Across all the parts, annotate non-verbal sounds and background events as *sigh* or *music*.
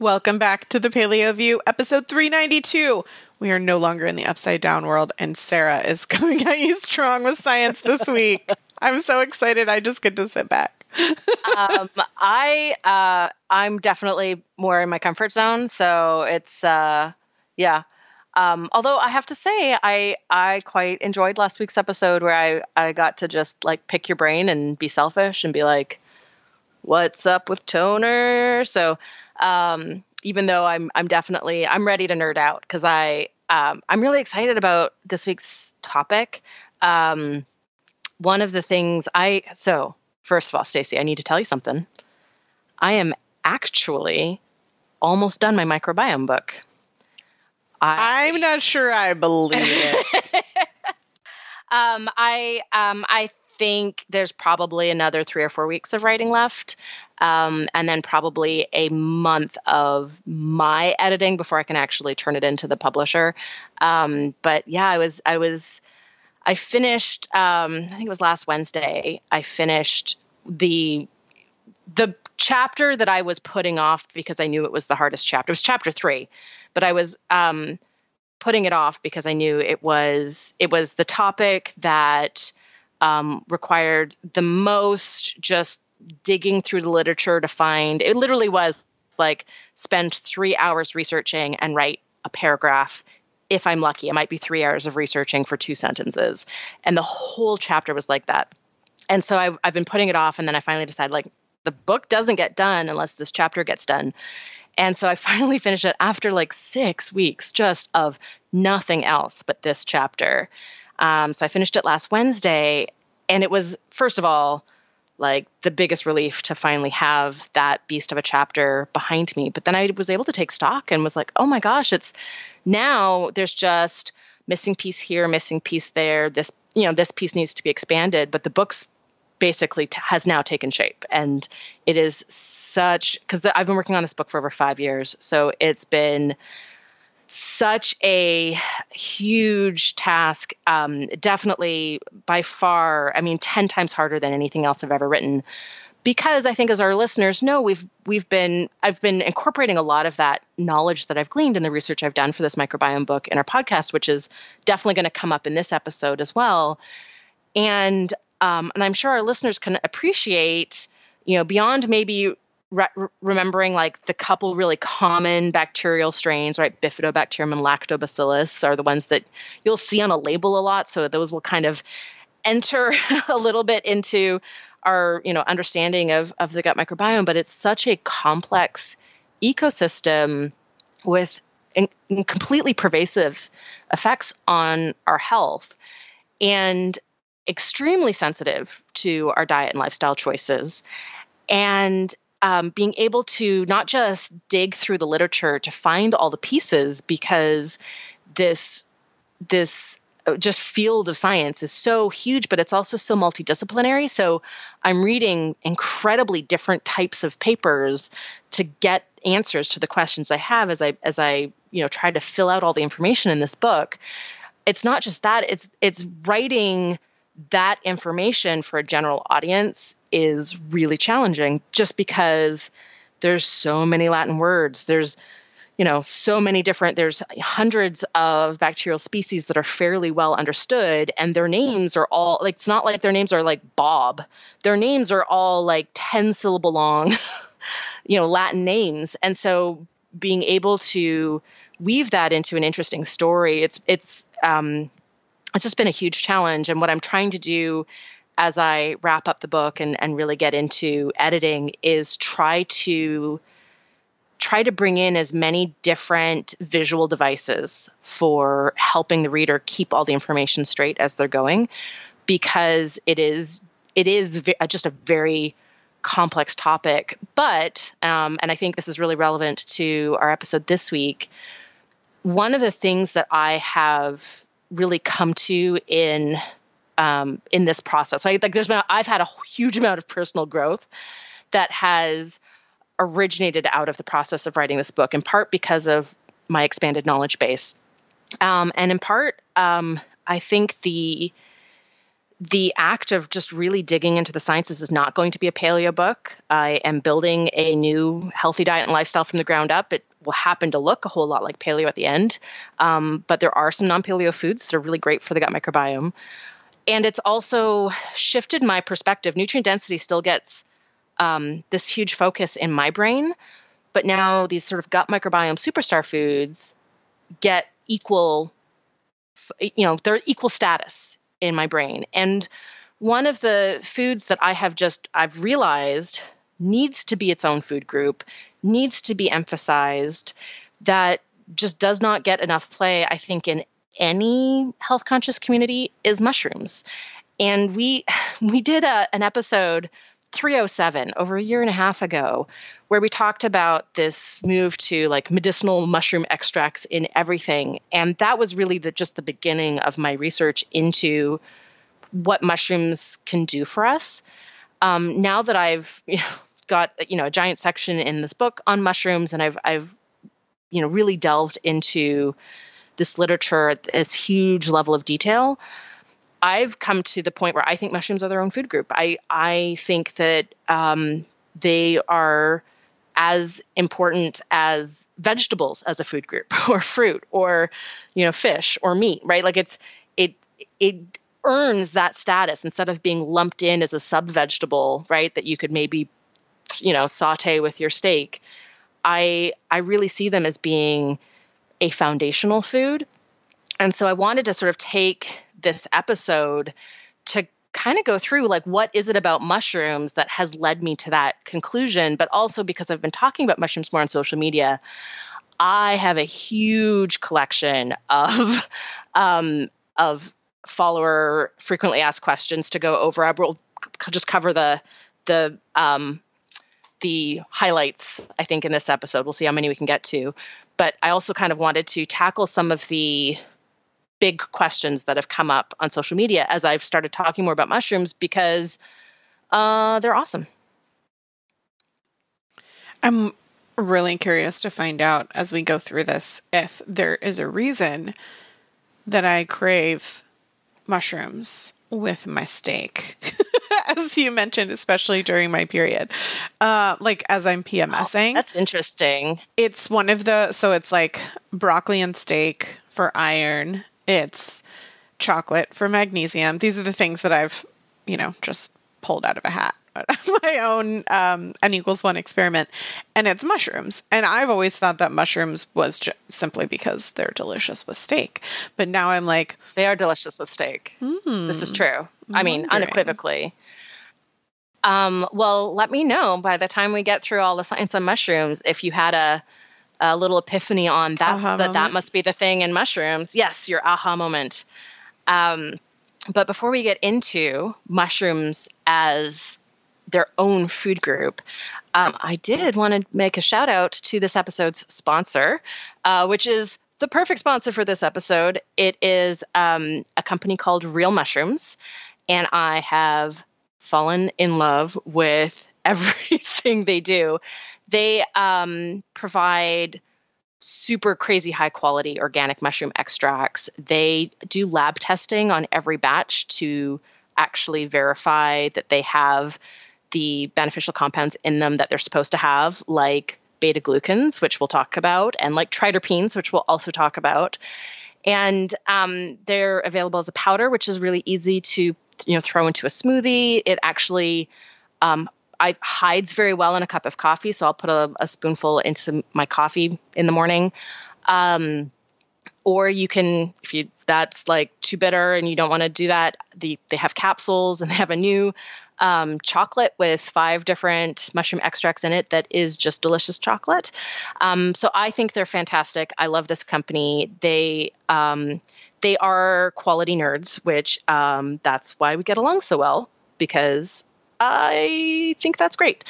Welcome back to the Paleo View, episode 392. We are no longer in the upside down world, and Sarah is *laughs* coming at you strong with science this week. *laughs* I'm so excited. I just get to sit back. um, *laughs* I uh, I'm definitely more in my comfort zone, so it's uh, yeah. Um, although I have to say, I I quite enjoyed last week's episode where I I got to just like pick your brain and be selfish and be like, "What's up with toner?" So um, even though I'm I'm definitely I'm ready to nerd out because I um, I'm really excited about this week's topic. Um, one of the things I so first of all, Stacy, I need to tell you something. I am actually almost done my microbiome book. I, am not sure I believe it. *laughs* um, I um, I think there's probably another three or four weeks of writing left, um, and then probably a month of my editing before I can actually turn it into the publisher. Um, but yeah, I was I was I finished. Um, I think it was last Wednesday. I finished the the chapter that I was putting off because I knew it was the hardest chapter. It was chapter three, but I was um, putting it off because I knew it was it was the topic that um, required the most just digging through the literature to find. It literally was like spend three hours researching and write a paragraph. If I'm lucky, it might be three hours of researching for two sentences, and the whole chapter was like that. And so I've, I've been putting it off, and then I finally decided like the book doesn't get done unless this chapter gets done. And so I *laughs* finally finished it after like six weeks just of nothing else but this chapter. Um, so I finished it last Wednesday. And it was, first of all, like the biggest relief to finally have that beast of a chapter behind me. But then I was able to take stock and was like, oh my gosh, it's now there's just missing piece here, missing piece there. This, you know, this piece needs to be expanded. But the book's basically t- has now taken shape. And it is such because i've been working on this book for over five years so it's been such a huge task. Um, definitely by far i mean 10 times harder than anything else i've ever written. Because i think as our listeners know we've we've been i've been incorporating a lot of that knowledge that i've gleaned in the research i've done for this microbiome book in our podcast which is definitely going to come up in this episode as well. And um, and I'm sure our listeners can appreciate, you know, beyond maybe re- remembering like the couple really common bacterial strains, right? Bifidobacterium and Lactobacillus are the ones that you'll see on a label a lot. So those will kind of enter *laughs* a little bit into our, you know, understanding of, of the gut microbiome. But it's such a complex ecosystem with in, in completely pervasive effects on our health. And extremely sensitive to our diet and lifestyle choices. And um, being able to not just dig through the literature to find all the pieces because this this uh, just field of science is so huge but it's also so multidisciplinary so i'm reading incredibly different types of papers to get answers to the questions i have as i as i you know try to fill out all the information in this book it's not just that it's it's writing that information for a general audience is really challenging just because there's so many Latin words. There's you know so many different there's hundreds of bacterial species that are fairly well understood and their names are all like it's not like their names are like bob their names are all like 10 syllable long *laughs* you know latin names and so being able to weave that into an interesting story it's it's um, it's just been a huge challenge. And what I'm trying to do as I wrap up the book and, and really get into editing is try to try to bring in as many different visual devices for helping the reader keep all the information straight as they're going because it is it is just a very complex topic but um, and i think this is really relevant to our episode this week one of the things that i have really come to in um, in this process I, like there's been i've had a huge amount of personal growth that has originated out of the process of writing this book, in part because of my expanded knowledge base, um, and in part, um, I think the the act of just really digging into the sciences is not going to be a paleo book. I am building a new healthy diet and lifestyle from the ground up. It will happen to look a whole lot like paleo at the end, um, but there are some non paleo foods that are really great for the gut microbiome. And it's also shifted my perspective. Nutrient density still gets um, this huge focus in my brain, but now these sort of gut microbiome superstar foods get equal, you know, they're equal status in my brain. And one of the foods that I have just I've realized needs to be its own food group, needs to be emphasized, that just does not get enough play, I think, in any health conscious community is mushrooms. And we *sighs* we did a, an episode 307 over a year and a half ago where we talked about this move to like medicinal mushroom extracts in everything and that was really the just the beginning of my research into what mushrooms can do for us um, now that i've *laughs* you know, got you know a giant section in this book on mushrooms and i've i've you know really delved into this literature at this huge level of detail I've come to the point where I think mushrooms are their own food group. I I think that um, they are as important as vegetables as a food group, *laughs* or fruit, or you know fish or meat. Right? Like it's it it earns that status instead of being lumped in as a sub vegetable. Right? That you could maybe you know saute with your steak. I I really see them as being a foundational food. And so I wanted to sort of take this episode to kind of go through like what is it about mushrooms that has led me to that conclusion but also because i've been talking about mushrooms more on social media i have a huge collection of *laughs* um, of follower frequently asked questions to go over i will just cover the the um, the highlights i think in this episode we'll see how many we can get to but i also kind of wanted to tackle some of the big questions that have come up on social media as I've started talking more about mushrooms because uh, they're awesome. I'm really curious to find out as we go through this if there is a reason that I crave mushrooms with my steak. *laughs* *laughs* as you mentioned, especially during my period. Uh, like as I'm PMSing. Oh, that's interesting. It's one of the, so it's like broccoli and steak for iron it's chocolate for magnesium. These are the things that I've, you know, just pulled out of a hat. *laughs* my own um, n equals one experiment, and it's mushrooms. And I've always thought that mushrooms was ju- simply because they're delicious with steak. But now I'm like, they are delicious with steak. Mm, this is true. I'm I mean, wondering. unequivocally. Um, well, let me know by the time we get through all the science on mushrooms if you had a a little epiphany on that's that moment. that must be the thing in mushrooms. Yes, your aha moment. Um, but before we get into mushrooms as their own food group, um, I did want to make a shout out to this episode's sponsor, uh, which is the perfect sponsor for this episode. It is um, a company called Real Mushrooms, and I have fallen in love with *laughs* everything they do they um, provide super crazy high quality organic mushroom extracts. They do lab testing on every batch to actually verify that they have the beneficial compounds in them that they're supposed to have, like beta glucans, which we'll talk about, and like triterpenes, which we'll also talk about. And um, they're available as a powder, which is really easy to you know throw into a smoothie. It actually um, I hides very well in a cup of coffee, so I'll put a, a spoonful into my coffee in the morning. Um, or you can, if you that's like too bitter and you don't want to do that, the, they have capsules and *laughs* they have a new um, chocolate with five different mushroom extracts in it that is just delicious chocolate. Um, so I think they're fantastic. I love this company. They um, they are quality nerds, which um, that's why we get along so well because I think that's great.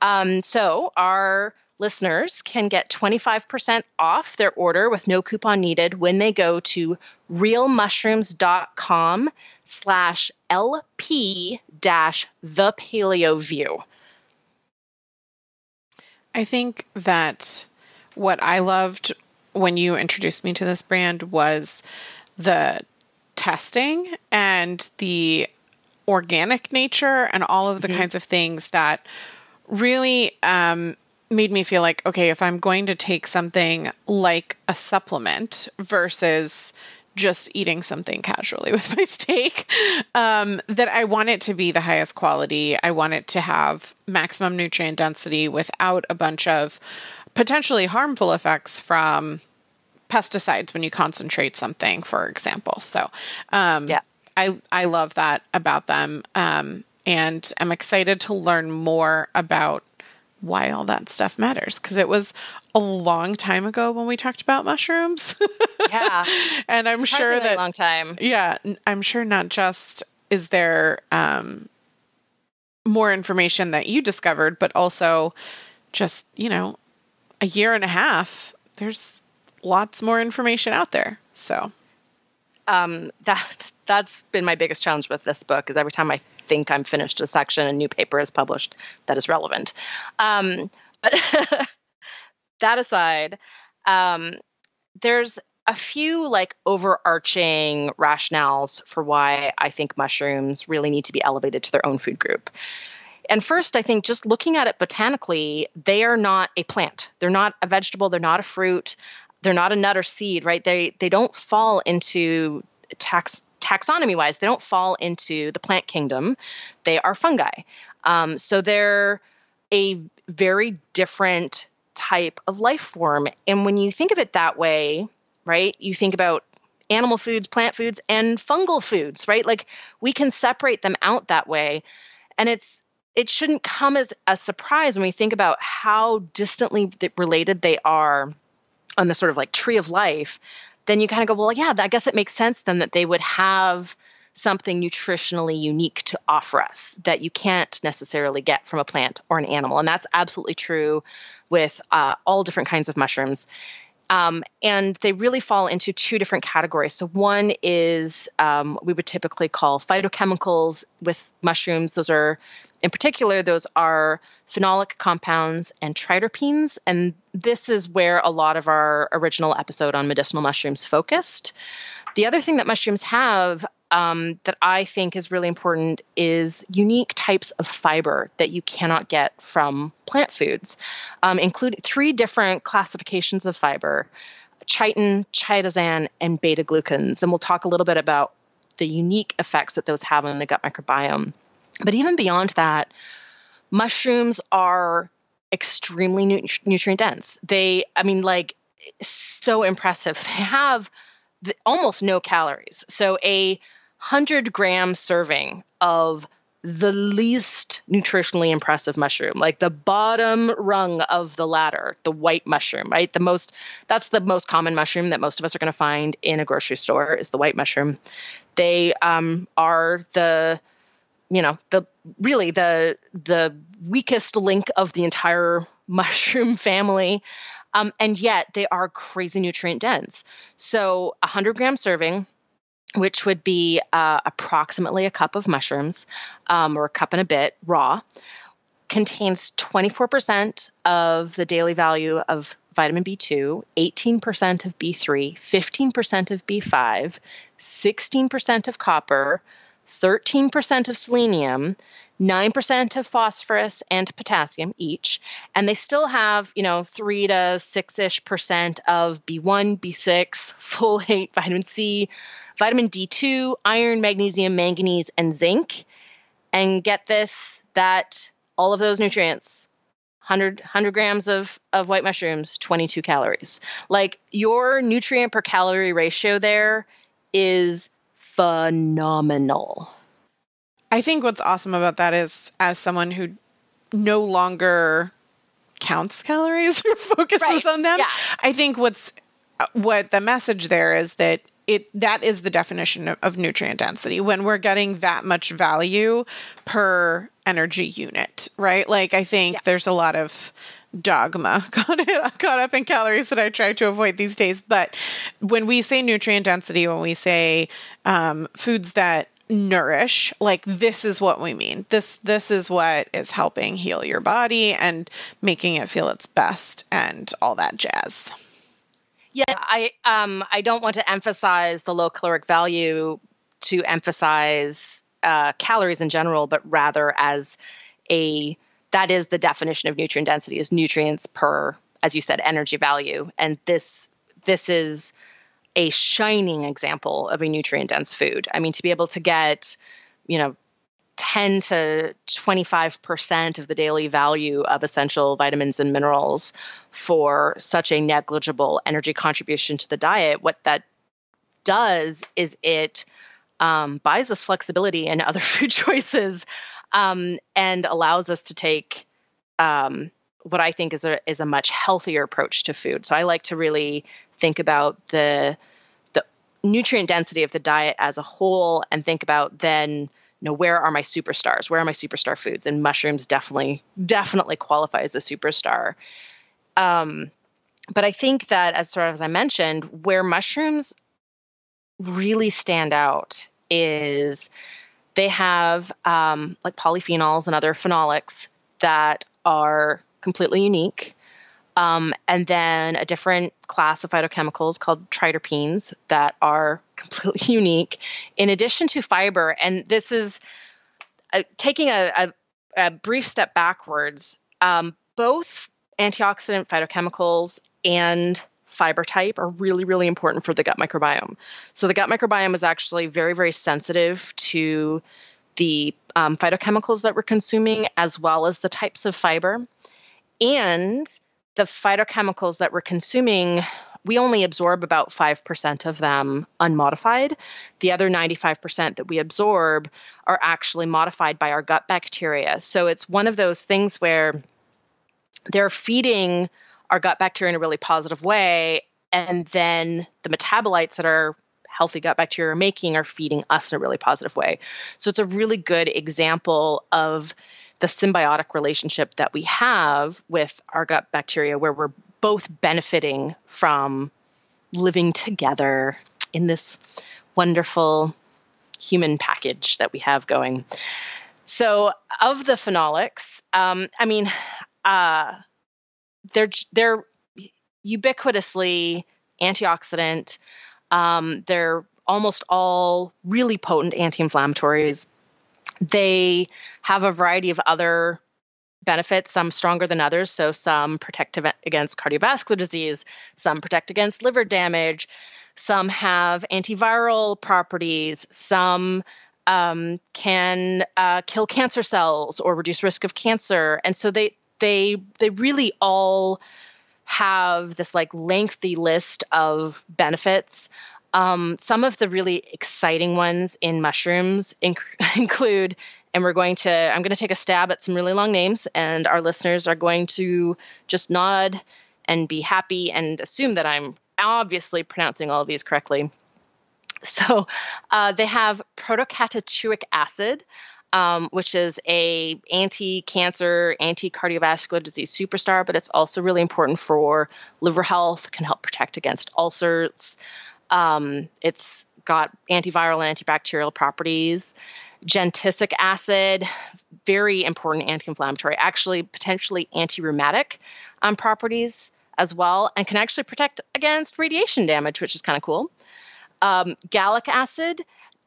Um, so our listeners can get 25% off their order with no coupon needed when they go to realmushrooms.com slash lp dash the paleo view i think that what i loved when you introduced me to this brand was the testing and the organic nature and all of the mm-hmm. kinds of things that really um, made me feel like, okay, if I'm going to take something like a supplement versus just eating something casually *laughs* with my steak, um, that I want it to be the highest quality. I want it to have maximum nutrient density without a bunch of potentially harmful effects from pesticides when you concentrate something, for example. So, um, yeah. I, I love that about them. Um, and I'm excited to learn more about why all that stuff matters because it was a long time ago when we talked about mushrooms. *laughs* yeah. And I'm sure that long time. Yeah, I'm sure not just is there um, more information that you discovered, but also just, you know, a year and a half, there's lots more information out there. So um, that that's been my biggest challenge with this book is every time I think I'm finished a section, a new paper is published that is relevant. Um, but *laughs* that aside, um, there's a few like overarching rationales for why I think mushrooms really need to be elevated to their own food group. And first, I think just looking at it botanically, they are not a plant. They're not a vegetable. They're not a fruit. They're not a nut or seed, right? They they don't fall into tax taxonomy wise, they don't fall into the plant kingdom. They are fungi. Um, so they're a very different type of life form. And when you think of it that way, right, you think about animal foods, plant foods, and fungal foods, right? Like we can separate them out that way. And it's it shouldn't come as a surprise when we think about how distantly related they are on the sort of like tree of life then you kind of go, well, yeah, I guess it makes sense then that they would have something nutritionally unique to offer us that you can't necessarily get from a plant or an animal. And that's absolutely true with uh, all different kinds of mushrooms. Um, and they really fall into two different categories. So, one is um, we would typically call phytochemicals with mushrooms. Those are, in particular, those are phenolic compounds and triterpenes. And this is where a lot of our original episode on medicinal mushrooms focused. The other thing that mushrooms have um, that I think is really important is unique types of fiber that you cannot get from plant foods, um, include three different classifications of fiber chitin, chitosan, and beta glucans. And we'll talk a little bit about the unique effects that those have on the gut microbiome. But even beyond that, mushrooms are extremely nu- nutrient dense. They, I mean, like, so impressive. *laughs* They have the, almost no calories. So a 100 gram serving of the least nutritionally impressive mushroom, like the bottom rung of the ladder, the white mushroom, right? The most that's the most common mushroom that most of us are going to find in a grocery store is the white mushroom. They um, are the you know the really the the weakest link of the entire *laughs* mushroom family um, and yet they are crazy nutrient dense so a 100 gram serving which would be uh, approximately a cup of mushrooms um, or a cup and a bit raw, contains 24% of the daily value of vitamin B2, 18% of B3, 15% of B5, 16% of copper, 13% of selenium, 9% of phosphorus and potassium each. And they still have, you know, 3 to 6 ish percent of B1, B6, folate, *laughs* vitamin C, vitamin D2, iron, magnesium, manganese, and zinc. And get this that all of those nutrients 100, 100 grams of, of white mushrooms, 22 calories. Like your nutrient per calorie ratio there is phenomenal. I think what's awesome about that is as someone who no longer counts calories *laughs* or focuses right. on them, yeah. I think what's what the message there is that it that is the definition of, of nutrient density when we're getting that much value per energy unit, right? Like I think yeah. there's a lot of dogma *laughs* caught, caught up in calories that I try to avoid these days. But when we say nutrient density, when we say um, foods that nourish like this is what we mean. This this is what is helping heal your body and making it feel its best and all that jazz. Yeah i um i don't want to emphasize the low caloric value to emphasize uh, calories in general but rather as a that is the definition of nutrient density is nutrients per as you said energy value. And this this is a shining example of a nutrient dense food. I mean to be able to get you know 10 to 25% of the daily value of essential vitamins and minerals for such a negligible energy contribution to the diet what that does is it um, buys us flexibility in other *laughs* food choices um, and allows us to take um, what I think is a is a much healthier approach to food. So I like to really think about the the nutrient density of the diet as a whole, and think about then you know where are my superstars? Where are my superstar foods? And mushrooms definitely definitely qualify as a superstar. Um, but I think that as sort of as I mentioned, where mushrooms really stand out is they have um, like polyphenols and other phenolics that are completely unique. Um, and then a different class of phytochemicals called triterpenes that are *laughs* completely unique, in addition to fiber. And this is uh, taking a, a, a, brief step backwards. Um, both antioxidant phytochemicals and fiber type are really, really important for the gut microbiome. So the gut microbiome is actually very, very sensitive to the um, phytochemicals that we're consuming, as well as the types of fiber. And the phytochemicals that we're consuming, we only absorb about 5% of them unmodified. The other 95% that we absorb are actually modified by our gut bacteria. So it's one of those things where they're feeding our gut bacteria in a really positive way. And then the metabolites that our healthy gut bacteria are making are feeding us in a really positive way. So it's a really good example of the symbiotic relationship that we have with our gut bacteria, where we're both benefiting from living together in this wonderful human package that we have going. So, of the phenolics, um, I mean, uh, they're they're ubiquitously antioxidant. Um, they're almost all really potent anti-inflammatories. They have a variety of other benefits, some stronger than others. So some protect against cardiovascular disease, some protect against liver damage, some have antiviral properties, some um, can uh, kill cancer cells or reduce risk of cancer, and so they they they really all have this like lengthy list of benefits. Um, some of the really exciting ones in mushrooms *laughs* inc- include, and we're going to, I'm going to take a stab at some really long names, and our listeners are going to just nod and be happy and assume that I'm obviously pronouncing all of these correctly. So uh, they have protocatechuic acid, um, which is a anti-cancer, anti-cardiovascular disease superstar, but it's also really important for liver health. Can help protect against ulcers. Um, it's got antiviral and antibacterial properties. Gentisic acid, very important anti-inflammatory, actually potentially anti-rheumatic um, properties as well, and can actually protect against radiation damage, which is kind of cool. Um, gallic acid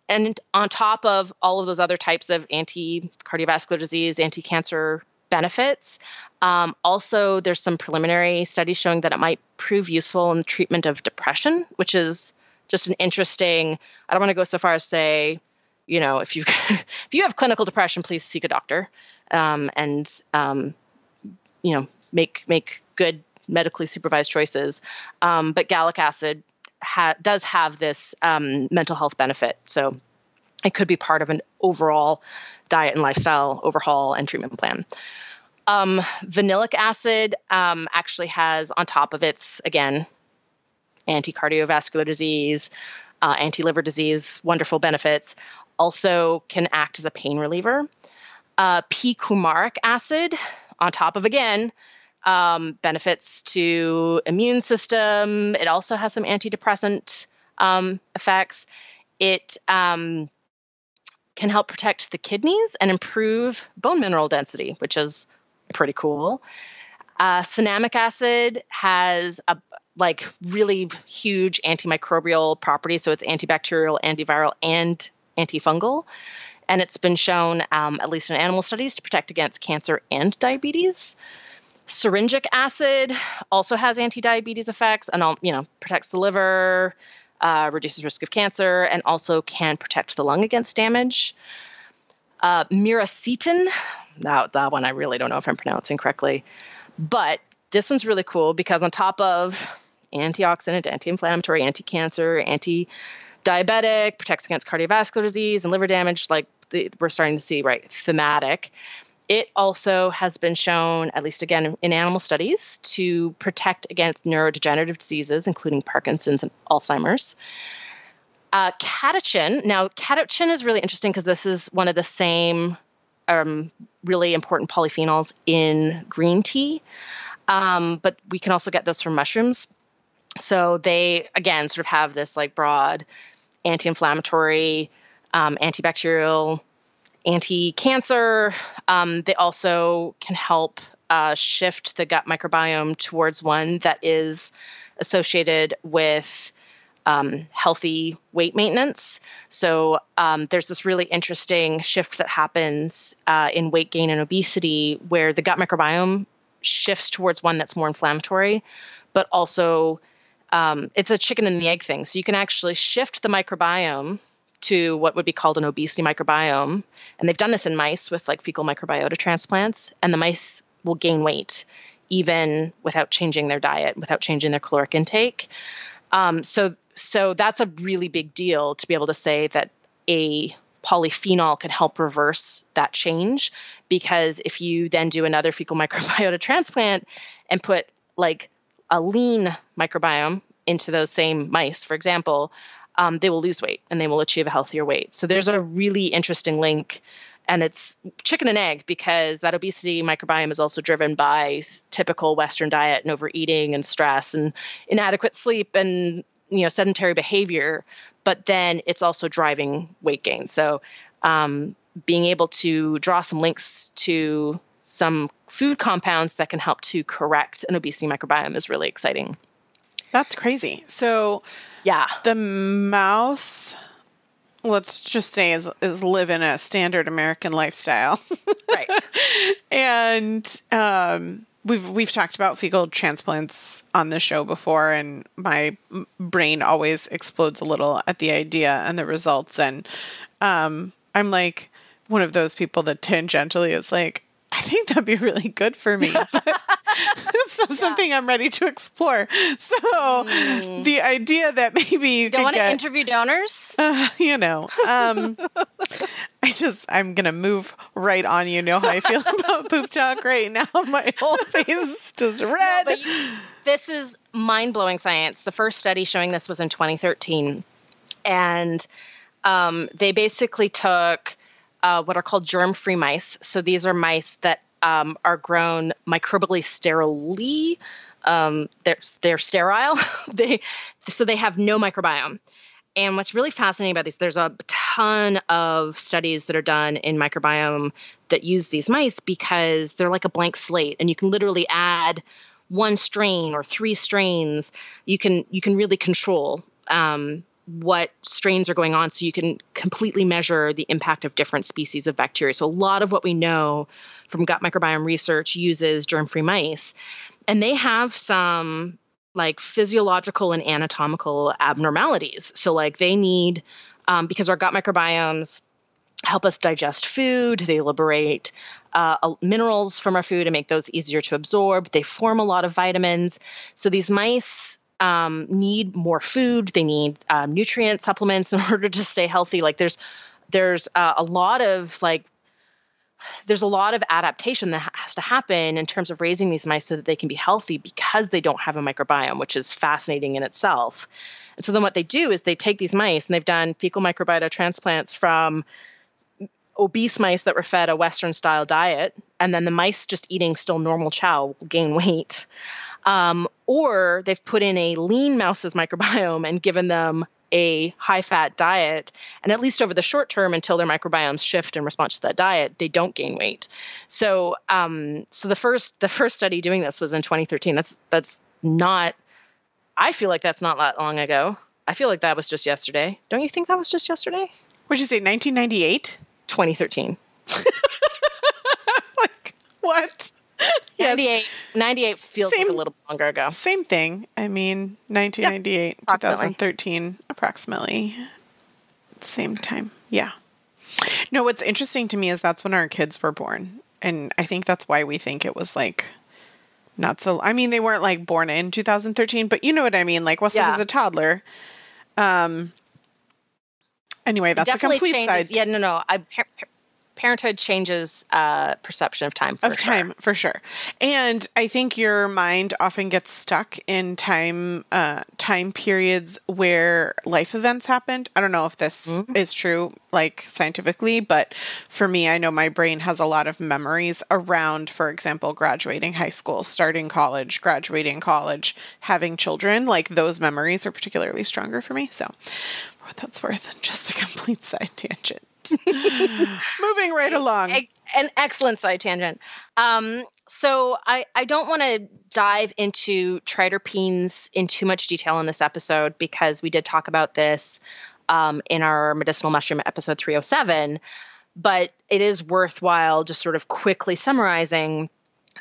and on top of all of those other types of anti cardiovascular disease, anti cancer benefits, um, also there's some preliminary studies showing that it might prove useful in the treatment of depression, which is just an interesting. I don't want to go so far as say, you know, if you *laughs* if you have clinical depression, please seek a doctor um, and um, you know make make good medically supervised choices. Um, but gallic acid ha- does have this um, mental health benefit. So it could be part of an overall diet and lifestyle overhaul and treatment plan. Um, vanillic acid um, actually has on top of its again anti cardiovascular disease, uh, anti liver disease, wonderful benefits. Also can act as a pain reliever. Uh, P coumaric acid on top of again um, benefits to immune system. It also has some antidepressant um, effects. It um, can help protect the kidneys and improve bone mineral density, which is pretty cool. Uh, cinnamic acid has a like really huge antimicrobial properties, so it's antibacterial, antiviral, and antifungal. And it's been shown, um, at least in animal studies, to protect against cancer and diabetes. Syringic acid also has anti-diabetes effects and you know protects the liver, uh, reduces risk of cancer, and also can protect the lung against damage. Uh, myricetin, that, that one I really don't know if I'm pronouncing correctly, but this one's really cool because on top of antioxidant, anti-inflammatory, anti-cancer, anti-diabetic, protects against cardiovascular disease and liver damage, like the, we're starting to see right thematic it also has been shown, at least again in animal studies, to protect against neurodegenerative diseases, including Parkinson's and Alzheimer's. Uh, catechin. Now, catechin is really interesting because this is one of the same um, really important polyphenols in green tea, um, but we can also get those from mushrooms. So they, again, sort of have this like broad anti-inflammatory, um, antibacterial anti cancer. Um, they also can help uh, shift the gut microbiome towards one that is associated with um, healthy weight maintenance. So um, there's this really interesting shift that happens uh, in weight gain and obesity where the gut microbiome shifts towards one that's more inflammatory, but also um, it's a chicken and the egg thing. So you can actually shift the microbiome to what would be called an obesity microbiome. And they've done this in mice with like fecal microbiota transplants, and the mice will gain weight even without changing their diet, without changing their caloric intake. Um, so, so that's a really big deal to be able to say that a polyphenol can help reverse that change because if you then do another fecal *laughs* microbiota transplant and put like a lean microbiome into those same mice, for example, um, they will lose weight and they will achieve a healthier weight. So there's a really interesting link. And it's chicken and egg because that obesity microbiome is also driven by typical Western diet and overeating and stress and inadequate sleep and you know sedentary behavior. But then it's also driving weight gain. So um, being able to draw some links to some food compounds that can help to correct an obesity microbiome is really exciting. That's crazy. So yeah. The mouse, let's just say, is, is living a standard American lifestyle. *laughs* right. And um, we've we've talked about fecal transplants on the show before, and my brain always explodes a little at the idea and the results. And um, I'm like one of those people that tangentially is like, I think that'd be really good for me. But *laughs* it's not yeah. something I'm ready to explore. So mm. the idea that maybe you, you don't want to interview donors, uh, you know, um, *laughs* I just I'm gonna move right on. You know how I feel *laughs* about poop talk right now. My whole face is just red. No, you, this is mind blowing science. The first study showing this was in 2013, and um, they basically took uh, what are called germ-free mice. So these are mice that um, are grown microbially sterilely. Um, they're they're sterile. *laughs* they so they have no microbiome. And what's really fascinating about these, there's a ton of studies that are done in microbiome that use these mice because they're like a blank slate, and you can literally add one strain or three strains. You can you can really control um, what strains are going on so you can completely measure the impact of different species of bacteria. So, a lot of what we know from gut microbiome research uses germ free mice, and they have some like physiological and anatomical abnormalities. So, like, they need, um, because our gut microbiomes help us digest food, they liberate uh, minerals from our food and make those easier to absorb. They form a lot of vitamins. So, these mice um, need more food. They need um, nutrient supplements *laughs* in order to stay healthy. Like there's there's uh, a lot of like there's a lot of adaptation that has to happen in terms of raising these mice so that they can be healthy because they don't have a microbiome, which is fascinating in itself. And so then what they do is they take these mice and they've done fecal microbiota transplants from obese mice that were fed a Western style diet, and then the mice just eating still normal chow gain weight. Um, or they've put in a lean mouse's microbiome and given them a high fat diet. And at least over the short term until their microbiomes shift in response to that diet they don't gain weight. So um, so the first the first study doing this was in 2013 that's that's not i feel like that's not that long ago. I feel like that was just yesterday. Don't you think that was just yesterday? What'd you say, 1998? 2013 *laughs* like, what? Yes. 98 98 feels Same. like a little longer ago Same thing. I mean, 1998, approximately. 2013, approximately same time. Yeah. No, what's interesting to me is that's when our kids were born. And I think that's why we think it was like not so. I mean, they weren't like born in 2013, but you know what I mean? Like, Wesley Yeah. was a toddler. Um, anyway, that's a definitely complete changes side yeah no no I, parenthood changes uh, perception of time for of sure. time for sure. And i think your mind often gets stuck in time uh time periods where life events happened. I don't know if this Mm-hmm. is true like scientifically but for me i know my brain has a lot of memories around for example graduating high school starting college graduating college having children. Like those memories are particularly stronger for me. So what that's worth *laughs* just a complete side tangent *laughs* moving right along E- an excellent side tangent. Um, so I, I don't want to dive into triterpenes in too much detail in this episode because we did talk about this um, in our medicinal mushroom episode 307. But it is worthwhile just sort of quickly summarizing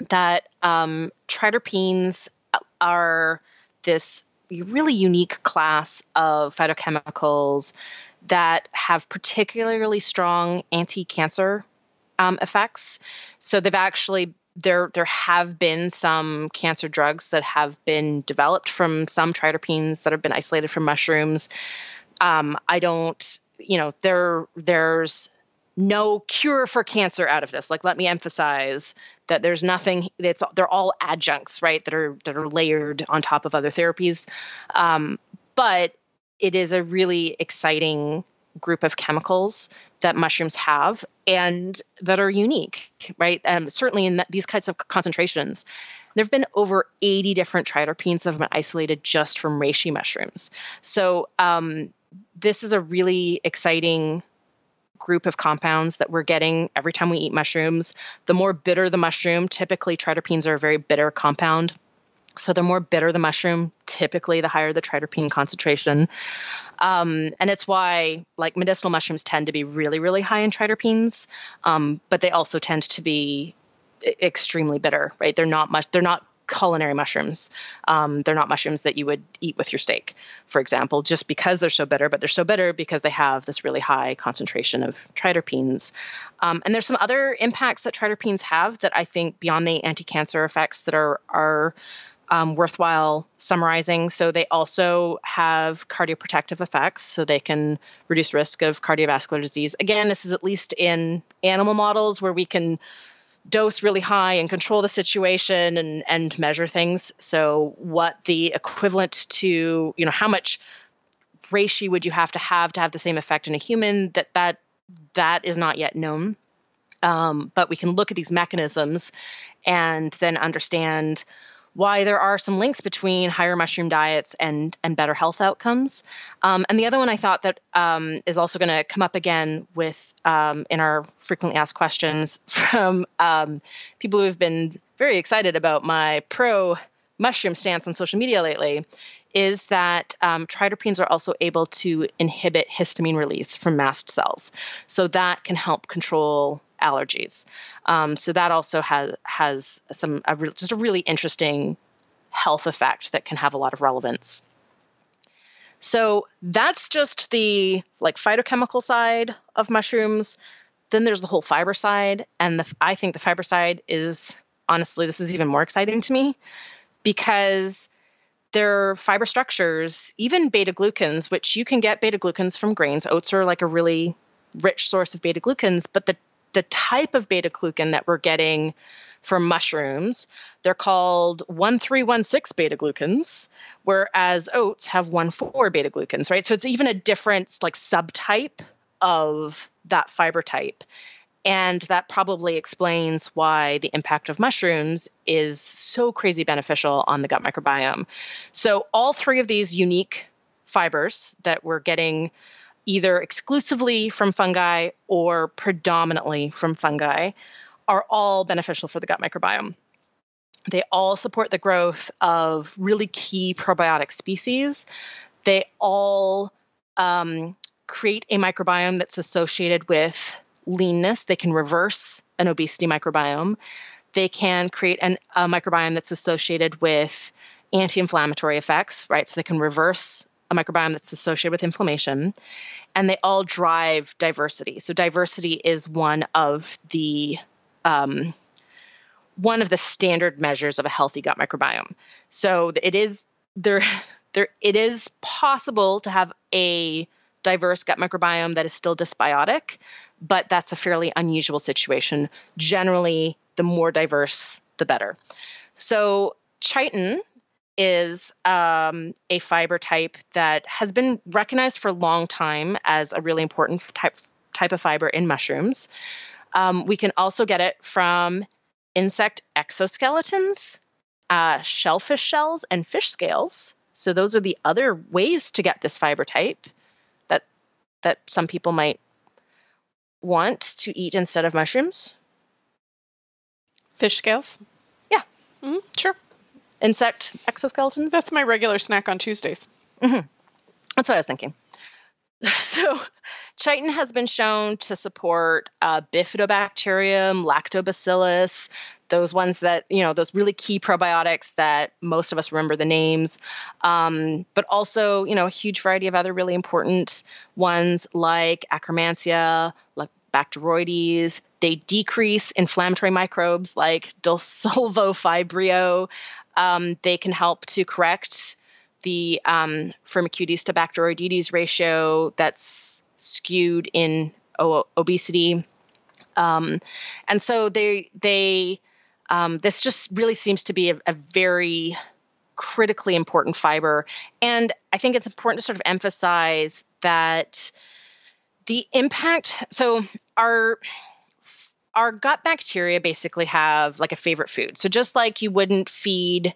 that um, triterpenes are this really unique class of phytochemicals that have particularly strong anti-cancer um, effects. So they've actually there there have been some cancer drugs that have been developed from some triterpenes that have been isolated from mushrooms. Um, I don't, you know, there there's no cure for cancer out of this. Like, let me emphasize that there's nothing. It's they're all adjuncts, right? That are that are layered on top of other therapies. Um, but it is a really exciting group of chemicals that mushrooms have and that are unique, right? Um, certainly in th- these kinds of concentrations. There have been over 80 different triterpenes that have been isolated just from reishi mushrooms. So um, this is a really exciting group of compounds that we're getting every time we eat mushrooms. The more bitter the mushroom, typically triterpenes are a very bitter compound. So the more bitter the mushroom, typically the higher the triterpene concentration. Um, and it's why like medicinal mushrooms tend to be really, really high in triterpenes, um, but they also tend to be extremely bitter, right? They're not much. They're not culinary mushrooms. Um, they're not mushrooms that you would eat with your steak, for example, just because they're so bitter. But they're so bitter because they have this really high concentration of triterpenes. Um, and there's some other impacts that triterpenes have that I think beyond the anti-cancer effects that are are um, worthwhile summarizing. So they also have cardioprotective effects, so they can reduce risk of cardiovascular disease. Again, this is at least in animal models where we can dose really high and control the situation and and measure things. So what the equivalent to you know how much ratio would you have to have to have the same effect in a human? That that that is not yet known. Um, but we can look at these mechanisms and then understand why there are some links between higher mushroom diets and and better health outcomes. Um, and the other one I thought that um, is also going to come up again with um, in our frequently asked questions *laughs* from um, people who have been very excited about my pro mushroom stance on social media lately is that um, triterpenes are also able to inhibit histamine release from mast cells. So that can help control allergies. Um, so that also has has some a re- just a really interesting health effect that can have a lot of relevance. So that's just the like phytochemical side of mushrooms. Then there's the whole fiber side, and the, I think the fiber side is honestly this is even more exciting to me because their fiber structures, even beta glucans, which you can get beta glucans from grains. Oats are like a really rich source of beta glucans, but the the type of beta glucan that we're getting from mushrooms. They're called 1316 beta glucans, whereas oats have 14 beta glucans, right? So it's even a different like subtype of that fiber type. And that probably explains why the impact of mushrooms is so crazy beneficial on the gut microbiome. So, all three of these unique fibers that we're getting either exclusively from fungi or predominantly from fungi are all beneficial for the gut microbiome. They all support the growth of really key probiotic species. They all um, create a microbiome that's associated with leanness. They can reverse an obesity microbiome. They can create an, a microbiome that's associated with anti inflammatory effects, right? So they can reverse a microbiome that's associated with inflammation. And they all drive diversity. So, diversity is one of the um, one of the standard measures of a healthy gut microbiome. So it is there *laughs* there it is possible to have a diverse gut microbiome that is still dysbiotic, but that's a fairly unusual situation. Generally, the more diverse, the better. So chitin is um, a fiber type that has been recognized for a long time as a really important type type of fiber in mushrooms. Um, we can also get it from insect exoskeletons, uh, shellfish shells, and fish scales. So those are the other ways to get this fiber type that some people might want to eat instead of mushrooms. Fish scales. Yeah. Mm-hmm. Sure. Insect exoskeletons. That's my regular snack on Tuesdays. Mm-hmm. That's what I was thinking. *laughs* So, chitin has been shown to support uh, bifidobacterium, lactobacillus, those ones that, you know, those really key probiotics that most of us remember the names, um, but also, you know, a huge variety of other really important ones like like Bacteroides. They decrease inflammatory microbes like *laughs* Desulfovibrio. Um, they can help to correct the um, Firmicutes to Bacteroidetes ratio that's skewed in o- obesity. Um, and so they they um, this just really seems to be a, a, very critically important fiber. And I think it's important to sort of emphasize that the impact. So our our gut bacteria basically have like a favorite food. So just like you wouldn't feed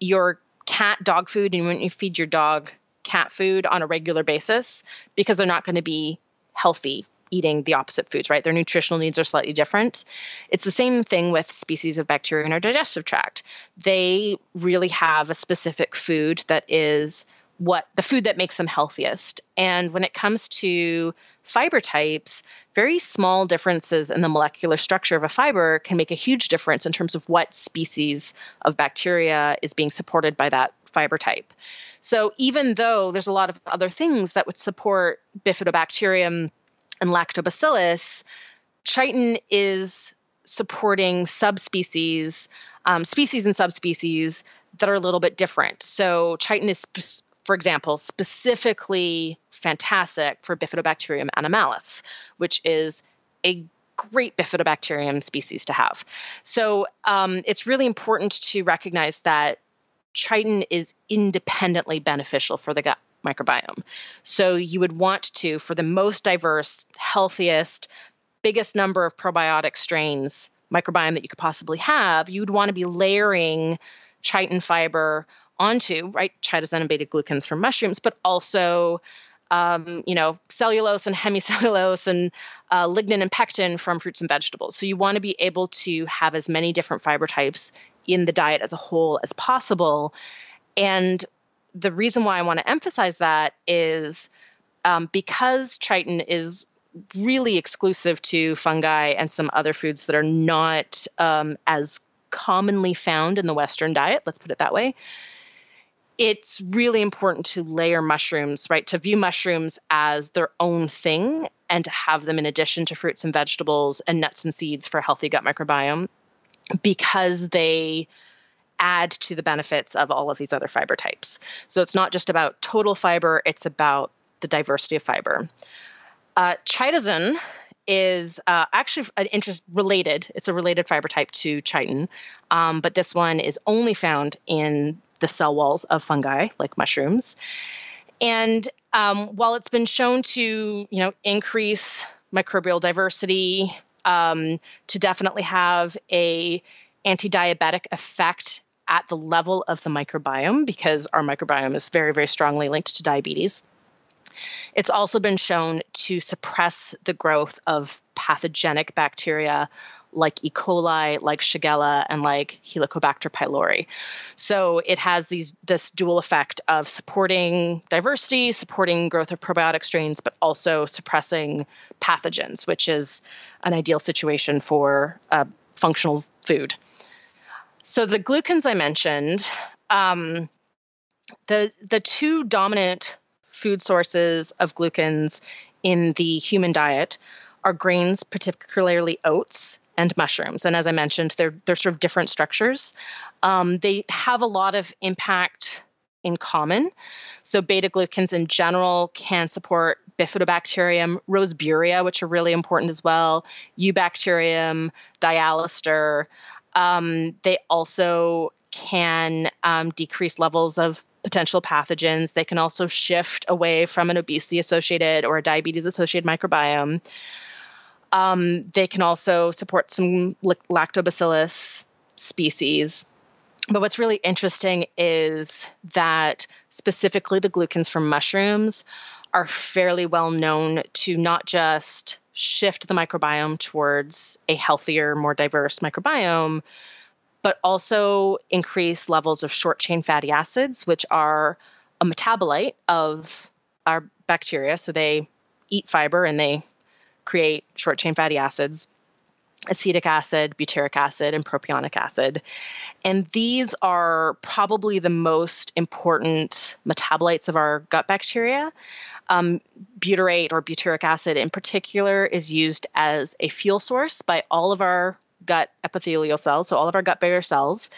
your cat dog food and when you feed your dog cat food on a regular basis because they're not going to be healthy eating the opposite foods, right? Their nutritional needs are slightly different. It's the same thing with species of bacteria in our digestive tract. They really have a specific food that is what the food that makes them healthiest. And when it comes to fiber types, very small differences in the molecular structure of a fiber can make a huge difference in terms of what species of bacteria is being supported by that fiber type. So even though there's a lot of other things that would support bifidobacterium and lactobacillus, chitin is supporting subspecies, um, species and subspecies that are a little bit different. So chitin is for example, specifically fantastic for Bifidobacterium animalis, which is a great bifidobacterium species to have. So um, it's really important to recognize that chitin is independently beneficial for the gut microbiome. So you would want to, for the most diverse, healthiest, biggest number of probiotic strains microbiome that you could possibly have, you'd want to be layering chitin fiber onto, right, chitosan and beta glucans from mushrooms, but also, um, you know, cellulose and hemicellulose and uh, lignin and pectin from fruits and vegetables. So you want to be able to have as many different fiber types in the diet as a whole as possible. And the reason why I want to emphasize that is um, because chitin is really exclusive to fungi and some other foods that are not um, as commonly found in the Western diet, let's put it that way it's really important to layer mushrooms, right? To view mushrooms as their own thing and to have them in addition to fruits and vegetables and nuts and seeds for healthy gut microbiome because they add to the benefits of all of these other fiber types. So it's not just about total fiber, it's about the diversity of fiber. Uh, chitosan is uh, actually an interest related. It's a related fiber type to chitin, um, but this one is only found in the cell walls of fungi like mushrooms. And um, while it's been shown to, you know, increase microbial diversity, um, to definitely have a anti-diabetic effect at the level of the microbiome, because our microbiome is very, very strongly linked to diabetes. It's also been shown to suppress the growth of pathogenic bacteria like E. coli, like Shigella, and like Helicobacter pylori. So it has these this dual effect of supporting diversity, supporting growth of probiotic strains, but also suppressing pathogens, which is an ideal situation for a functional food. So the glucans I mentioned, um, the the two dominant food sources of glucans in the human diet are grains, particularly oats and mushrooms. And as I mentioned, they're they're sort of different structures. Um, they have a lot of impact in common. So beta glucans in general can support bifidobacterium, roseburia, which are really important as well, eubacterium, dialister. Um, they also can um, decrease levels of potential pathogens. They can also shift away from an obesity associated or a diabetes associated microbiome. Um, they can also support some lactobacillus species. But what's really interesting is that specifically the glucans from mushrooms are fairly well known to not just shift the microbiome towards a healthier, more diverse microbiome, but also increase levels of short chain fatty acids, which are a metabolite of our bacteria. So they eat fiber and they create short chain fatty acids acetic acid, butyric acid, and propionic acid. And these are probably the most important metabolites of our gut bacteria. Um, butyrate or butyric acid, in particular, is used as a fuel source by all of our gut epithelial cells, so all of our gut barrier cells.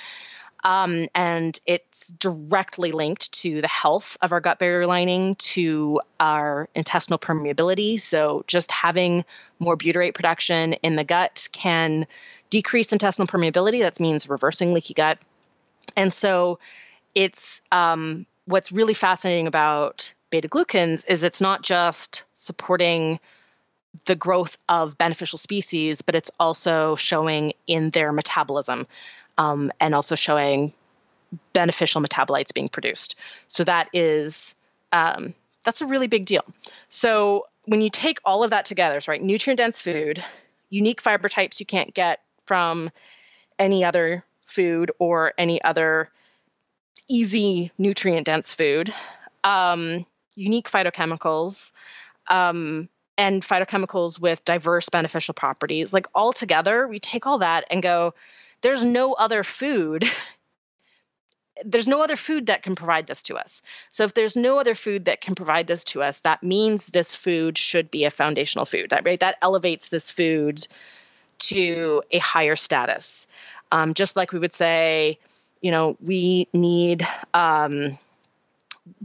Um, and it's directly linked to the health of our gut barrier lining, to our intestinal permeability. So, just having more butyrate production in the gut can decrease intestinal permeability. That means reversing leaky gut. And so, it's um, what's really fascinating about beta glucans is it's not just supporting the growth of beneficial species, but it's also showing in their metabolism um, and also showing beneficial metabolites being produced. So that is um, that's a really big deal. So when you take all of that together, so right, nutrient dense food, unique fiber types you can't get from any other food or any other easy nutrient dense food, um, unique phytochemicals, um, and phytochemicals with diverse beneficial properties. Like all together, we take all that and go, there's no other food *laughs* there's no other food that can provide this to us. So if there's no other food that can provide this to us, that means this food should be a foundational food. That right that elevates this food to a higher status. Um, just like we would say, you know, we need um,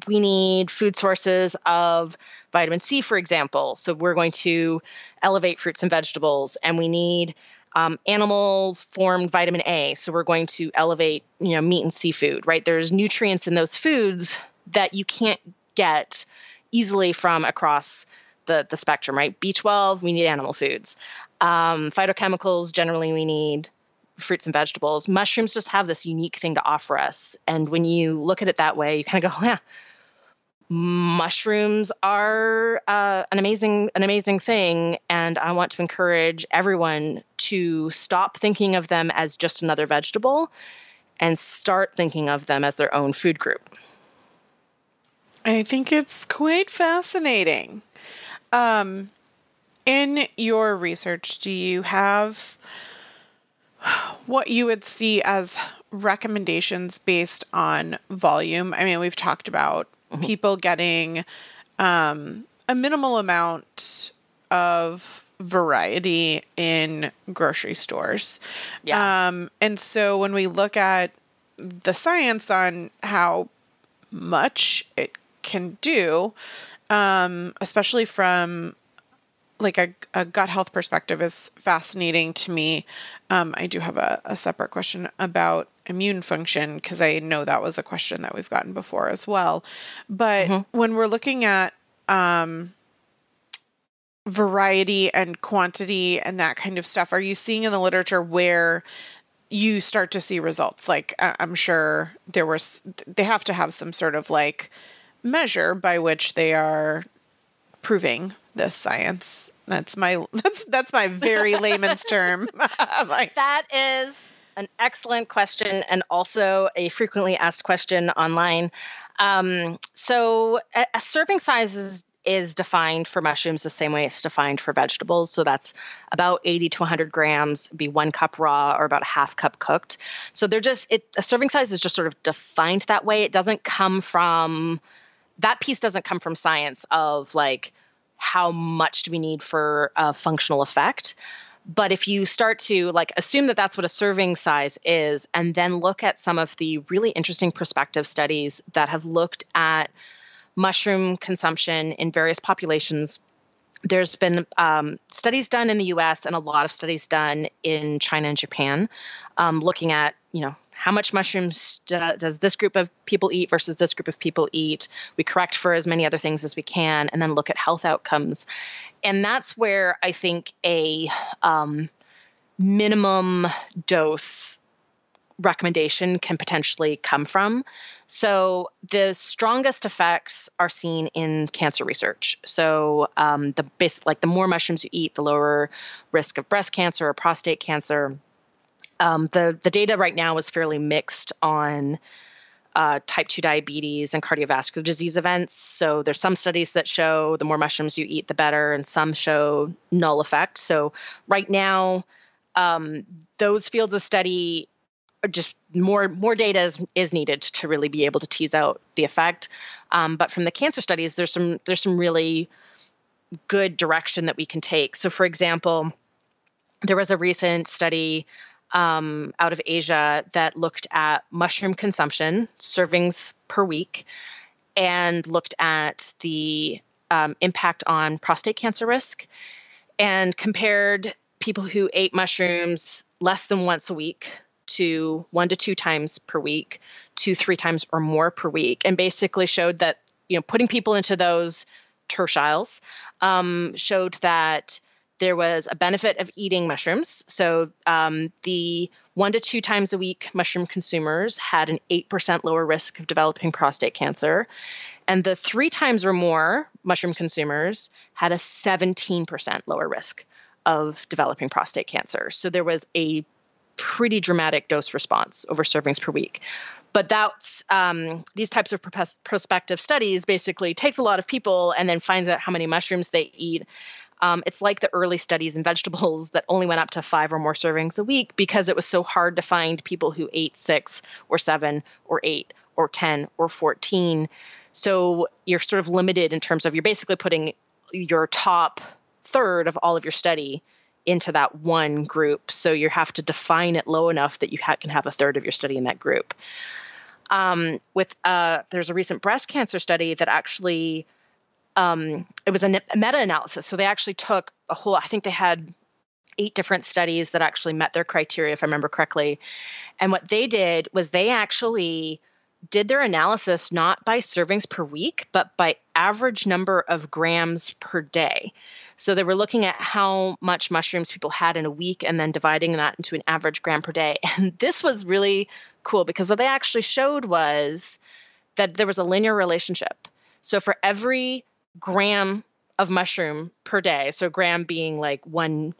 we need food sources of vitamin C, for example. So we're going to elevate fruits and vegetables, and we need um, animal formed vitamin A. So we're going to elevate, you know, meat and seafood, right? There's nutrients in those foods that you can't get easily from across the, the spectrum, right? B12, we need animal foods. Um, phytochemicals, generally, we need fruits and vegetables. Mushrooms just have this unique thing to offer us. And when you look at it that way, you kind of go, yeah, mushrooms are uh, an amazing an amazing thing. And i want to encourage everyone to stop thinking of them as just another vegetable and start thinking of them as their own food group. I think it's quite fascinating. Um, in your research do you have what you would see as recommendations based on volume? I mean we've talked about mm-hmm. people getting um, a minimal amount of variety in grocery stores. Yeah. Um, and so when we look at the science on how much it can do, um, especially from like a, a gut health perspective is fascinating to me. Um, I do have a, a separate question about immune function because I know that was a question that we've gotten before as well. But mm-hmm. when we're looking at um, variety and quantity and that kind of stuff, are you seeing in the literature where you start to see results? Like I'm sure there was, they have to have some sort of like measure by which they are proving this science. That's my *laughs* that's that's my very layman's term. *laughs* like, that is an excellent question and also a frequently asked question online. Um, so, a, a serving size is, is defined for mushrooms the same way it's defined for vegetables. So that's about 80 to 100 grams, be one cup raw or about half cup cooked. So they're just it. A serving size is just sort of defined that way. It doesn't come from that piece doesn't come from science of like how much do we need for a functional effect but if you start to like assume that that's what a serving size is and then look at some of the really interesting prospective studies that have looked at mushroom consumption in various populations there's been um, studies done in the us and a lot of studies done in china and japan um, looking at you know how much mushrooms does this group of people eat versus this group of people eat. We correct for as many other things as we can, and then look at health outcomes. And that's where I think a um, minimum dose recommendation can potentially come from. So the strongest effects are seen in cancer research. So um, the base, like the more mushrooms you eat, the lower risk of breast cancer or prostate cancer um, the the data right now is fairly mixed on uh, type 2 diabetes and cardiovascular disease events. So there's some studies that show the more mushrooms you eat, the better, and some show null effect. So right now, um, those fields of study are just more more data is, is needed to really be able to tease out the effect. Um, but from the cancer studies, there's some there's some really good direction that we can take. So for example, there was a recent study um, out of Asia that looked at mushroom consumption, servings per week, and looked at the um, impact on prostate cancer risk and compared people who ate mushrooms less than once a week to one to two times per week to three times or more per week and basically showed that you know putting people into those tertiles um, showed that there was a benefit of eating mushrooms. So um, the one to two times a week mushroom consumers had an 8% lower risk of developing prostate cancer. And the three times or more mushroom consumers had a 17% lower risk of developing prostate cancer. So there was a pretty dramatic dose response over servings per week. But that's um, these types of prospective studies basically takes a lot of people and then finds out how many mushrooms they eat um, it's like the early studies in vegetables that only went up to five or more servings a week because it was so hard to find people who ate six or seven or eight or 10 or 14. So you're sort of limited in terms of you're basically putting your top third of all of your study into that one group. So you have to define it low enough that you ha- can have a third of your study in that group. Um, with uh, there's a recent breast cancer study that actually um, it was a meta-analysis. So they actually took a whole. I think they had eight different studies that actually met their criteria, if I remember correctly. And what they did was they actually did their analysis not by servings per week, but by average number of grams per day. So they were looking at how much mushrooms people had in a week and then dividing that into an average gram per day. *laughs* And this was really cool because what they actually showed was that there was a linear relationship. So for every gram of mushroom per day. So gram being like one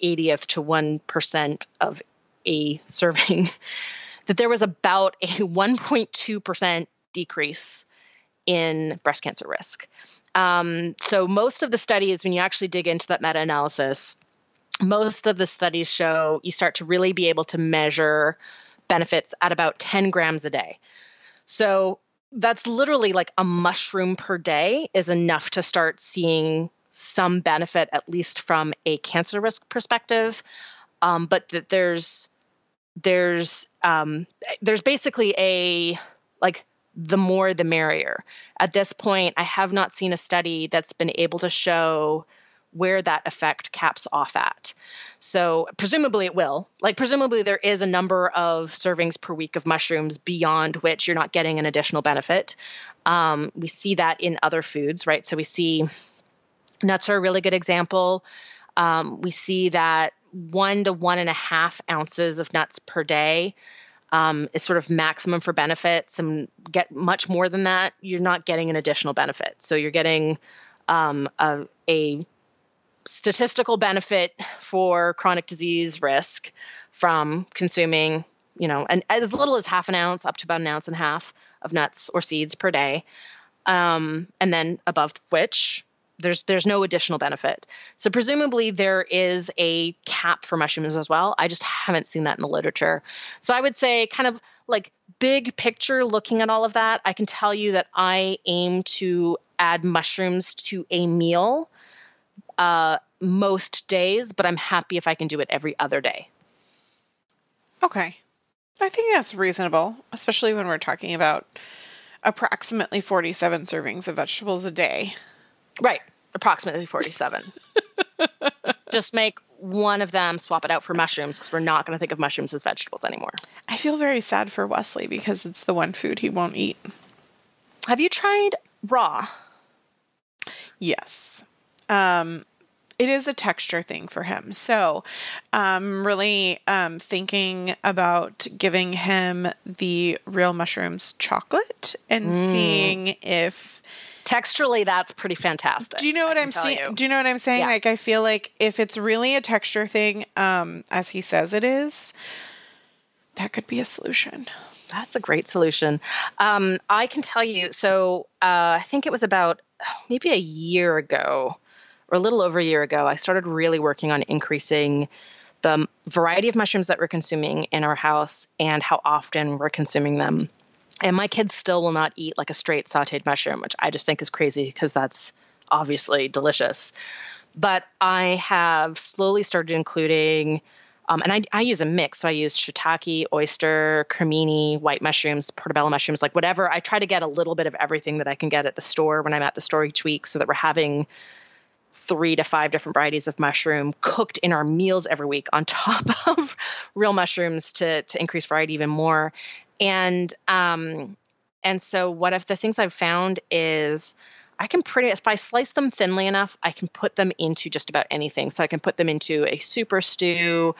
eightieth to one percent of a *laughs* serving. that there was about a 1.2 percent decrease in breast cancer risk. Um, so most of the studies, when you actually dig into that meta-analysis, most of the studies show you start to really be able to measure benefits at about 10 grams a day. So that's literally like a mushroom per day is enough to start seeing some benefit, at least from a cancer risk perspective. Um, but that there's there's um, there's basically a like the more the merrier. At this point, I have not seen a study that's been able to show where that effect caps off at. So presumably it will. Like presumably there is a number of servings per week of mushrooms beyond which you're not getting an additional benefit. Um, we see that in other foods, right? So we see nuts are a really good example. Um, we see that one to one and a half ounces of nuts per day um, is sort of maximum for benefits and get much more than that you're not getting an additional benefit so you're getting um, a, a, statistical benefit for chronic disease risk from consuming you know and as little as half an ounce up to about an ounce and a half of nuts or seeds per day um, and then above which there's there's no additional benefit. So presumably there is a cap for mushrooms as well. I just haven't seen that in the literature. So I would say kind of like big picture looking at all of that, I can tell you that I aim to add mushrooms to a meal uh, most days, but I'm happy if I can do it every other day. Okay. I think that's reasonable, especially when we're talking about approximately 47 servings of vegetables a day. Right. Approximately 47. *laughs* just, just make one of them swap it out for mushrooms because we're not going to think of mushrooms as vegetables anymore. I feel very sad for Wesley because it's the one food he won't eat. Have you tried raw? Yes. Um, it is a texture thing for him. So I'm um, really um, thinking about giving him the real mushrooms chocolate and mm. seeing if texturally that's pretty fantastic. Do you know what I'm saying? Do you know what I'm saying? Yeah. Like I feel like if it's really a texture thing, um, as he says it is, that could be a solution. That's a great solution. Um, I can tell you. So uh, I think it was about maybe a year ago or a little over a year ago, I started really working on increasing the variety of mushrooms that we're consuming in our house and how often we're consuming them. And my kids still will not eat like a straight sauteed mushroom, which I just think is crazy because that's obviously delicious. But I have slowly started including, um, and I, I, use a mix. So I use shiitake, oyster, cremini, white mushrooms, portobello mushrooms, like whatever. I try to get a little bit of everything that I can get at the store when I'm at the store each week so that we're having three to five different varieties of mushroom cooked in our meals every week on *laughs* top of real mushrooms to to increase variety even more. And um and so one of the things i've found is i can pretty if i slice them thinly enough i can put them into just about anything. So i can put them into a super stew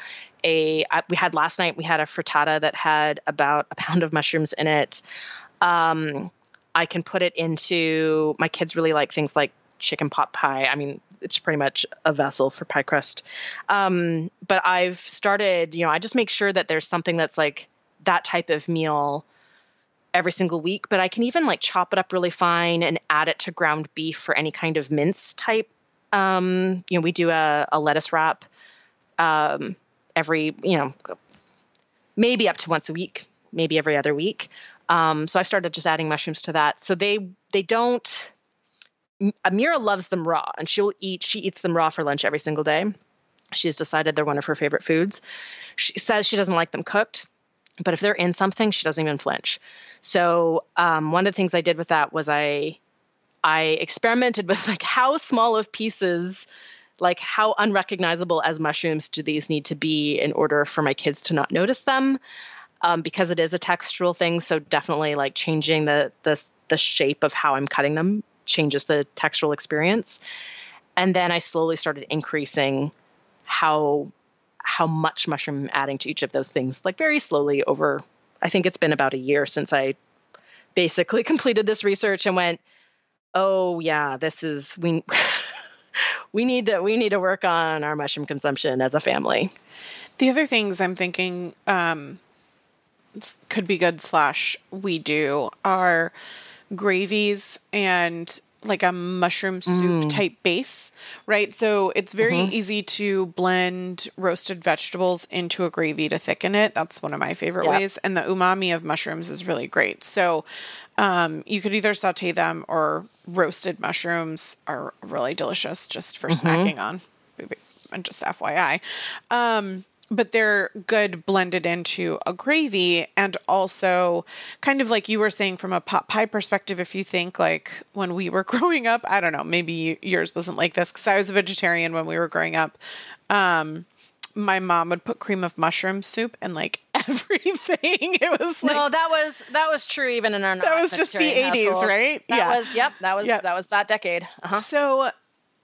a we had last night we had a frittata that had about a pound of mushrooms in it. Um I can put it into my kids really like things like chicken pot pie. I mean, it's pretty much a vessel for pie crust. Um, but I've started, you know, I just make sure that there's something that's like that type of meal every single week. But I can even like chop it up really fine and add it to ground beef for any kind of mince type. Um, you know, we do a, a lettuce wrap um, every, you know, maybe up to once a week, maybe every other week. Um, so I started just adding mushrooms to that. So they they don't Amira loves them raw, and she'll eat. She eats them raw for lunch every single day. She's decided they're one of her favorite foods. She says she doesn't like them cooked, but if they're in something, she doesn't even flinch. So um, one of the things I did with that was I I experimented with like how small of pieces, like how unrecognizable as mushrooms do these need to be in order for my kids to not notice them. Um, because it is a textural thing, so definitely like changing the the the shape of how I'm cutting them changes the textual experience. And then I slowly started increasing how how much mushroom I'm adding to each of those things, like very slowly over. I think it's been about a year since I basically *laughs* completed this research and went, "Oh yeah, this is we." *laughs* we need to we need to work on our mushroom consumption as a family. The other things I'm thinking um, could be good slash we do are gravies and like a mushroom soup mm. type base, right? So it's very mm-hmm. easy to blend roasted vegetables into a gravy to thicken it. That's one of my favorite yep. ways. And the umami of mushrooms is really great. So um, you could either saute them or roasted mushrooms are really delicious just for mm-hmm. snacking on. And just FYI. Um, but they're good blended into a gravy. And also kind of like you were saying from a pot pie perspective if you think like when we were *laughs* growing up i don't know maybe yours wasn't like this because i was a vegetarian when we were growing up um, my mom would put cream of mushroom soup and like *laughs* everything. It was like no that was that was true even in our that was just the 80s right? That yeah. was yep that was Yep. that was that decade. Uh-huh. so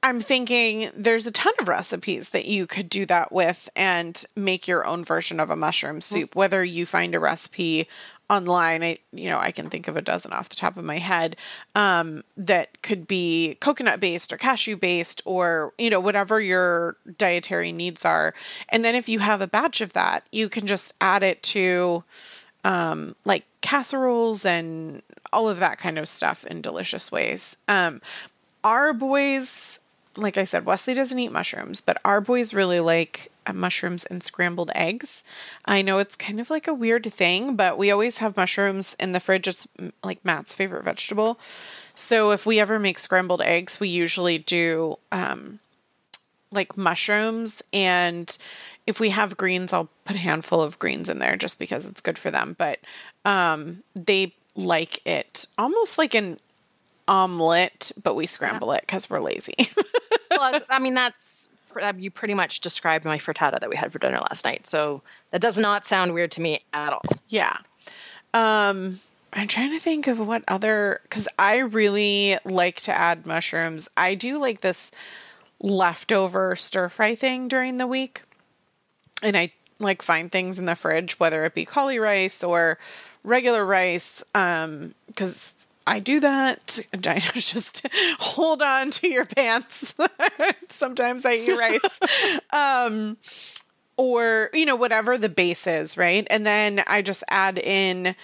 I'm thinking there's a ton of recipes that you could do that with and make your own version of a mushroom soup. Whether you find a recipe online, I you know I can think of a dozen off the top of my head um, that could be coconut based or cashew based or you know whatever your dietary needs are. And then if you have a batch of that, you can just add it to um, like casseroles and all of that kind of stuff in delicious ways. Um, our boys, like I said, Wesley doesn't eat mushrooms, but our boys really like uh, mushrooms and scrambled eggs. I know it's kind of like a weird thing, but we always have mushrooms in the fridge. It's mm, like Matt's favorite vegetable. So if we ever make scrambled eggs, we usually do um, like mushrooms and if we have greens i'll put a handful of greens in there just because it's good for them but um they like it almost like an omelet but we scramble it because we're lazy *laughs* well, I mean, that's uh, you pretty much described my frittata that we had for dinner last night. So that does not sound weird to me at all. yeah um i'm trying to think of what other because i really like to add mushrooms i do like this leftover stir fry thing during the week and I like find things in the fridge, whether it be cauli rice or regular rice, um, because I do that. *laughs* I just hold on to your pants. *laughs* Sometimes I eat rice. *laughs* um, or, you know, whatever the base is, right? And then I just add in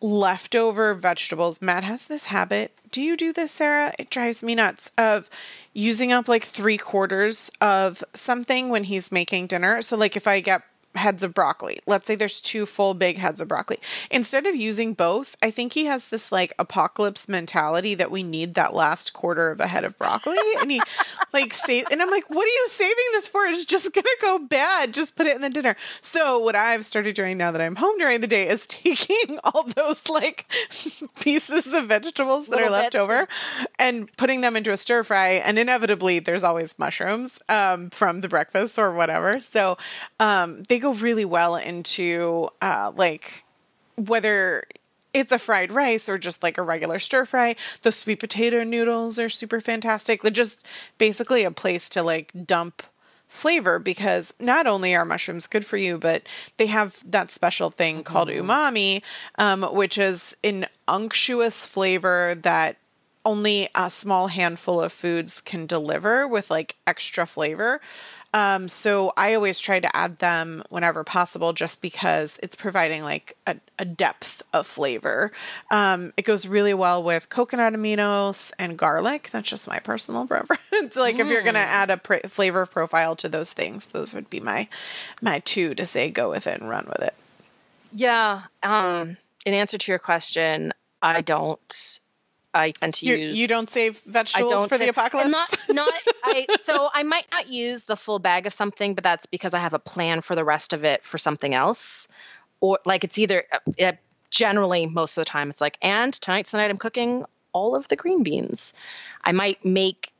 leftover vegetables. Matt has this habit. Do you do this, Sarah? It drives me nuts of using up like three quarters of something when he's making dinner. So, like, if I get heads of broccoli, let's say there's two full big heads of broccoli, instead of using both, I think he has this like apocalypse mentality that we need that last quarter of a head of broccoli. and he *laughs* like save, and I'm like, what are you saving this for? It's just gonna go bad. Just put it in the dinner. So what I've started doing now that I'm home during the day is *laughs* taking all those like *laughs* pieces of vegetables that Little are left bits. over and putting them into a stir fry. And inevitably, there's always mushrooms um, from the breakfast or whatever. So um, they go really well into uh, like whether it's a fried rice or just like a regular stir fry. The sweet potato noodles are super fantastic. They're just basically a place to like dump flavor because not only are mushrooms good for you, but they have that special thing called umami, um, which is an unctuous flavor that only a small handful of foods can deliver with like extra flavor. Um, so I always try to add them whenever possible just because it's providing like a, a depth of flavor. Um, it goes really well with coconut aminos and garlic. That's just my personal *laughs* preference. like if you're going to add a pr- flavor profile to those things, those would be my, my two to say go with it and run with it. Yeah. Um, in answer to your question, I don't. I tend to You, use. you don't save vegetables don't for the say- apocalypse? Not, *laughs* not. I. So I might not use the full bag of something, but that's because I have a plan for the rest of it for something else, or like it's either. Uh, generally, most of the time, it's like, and tonight's the night I'm cooking all of the green beans. I might make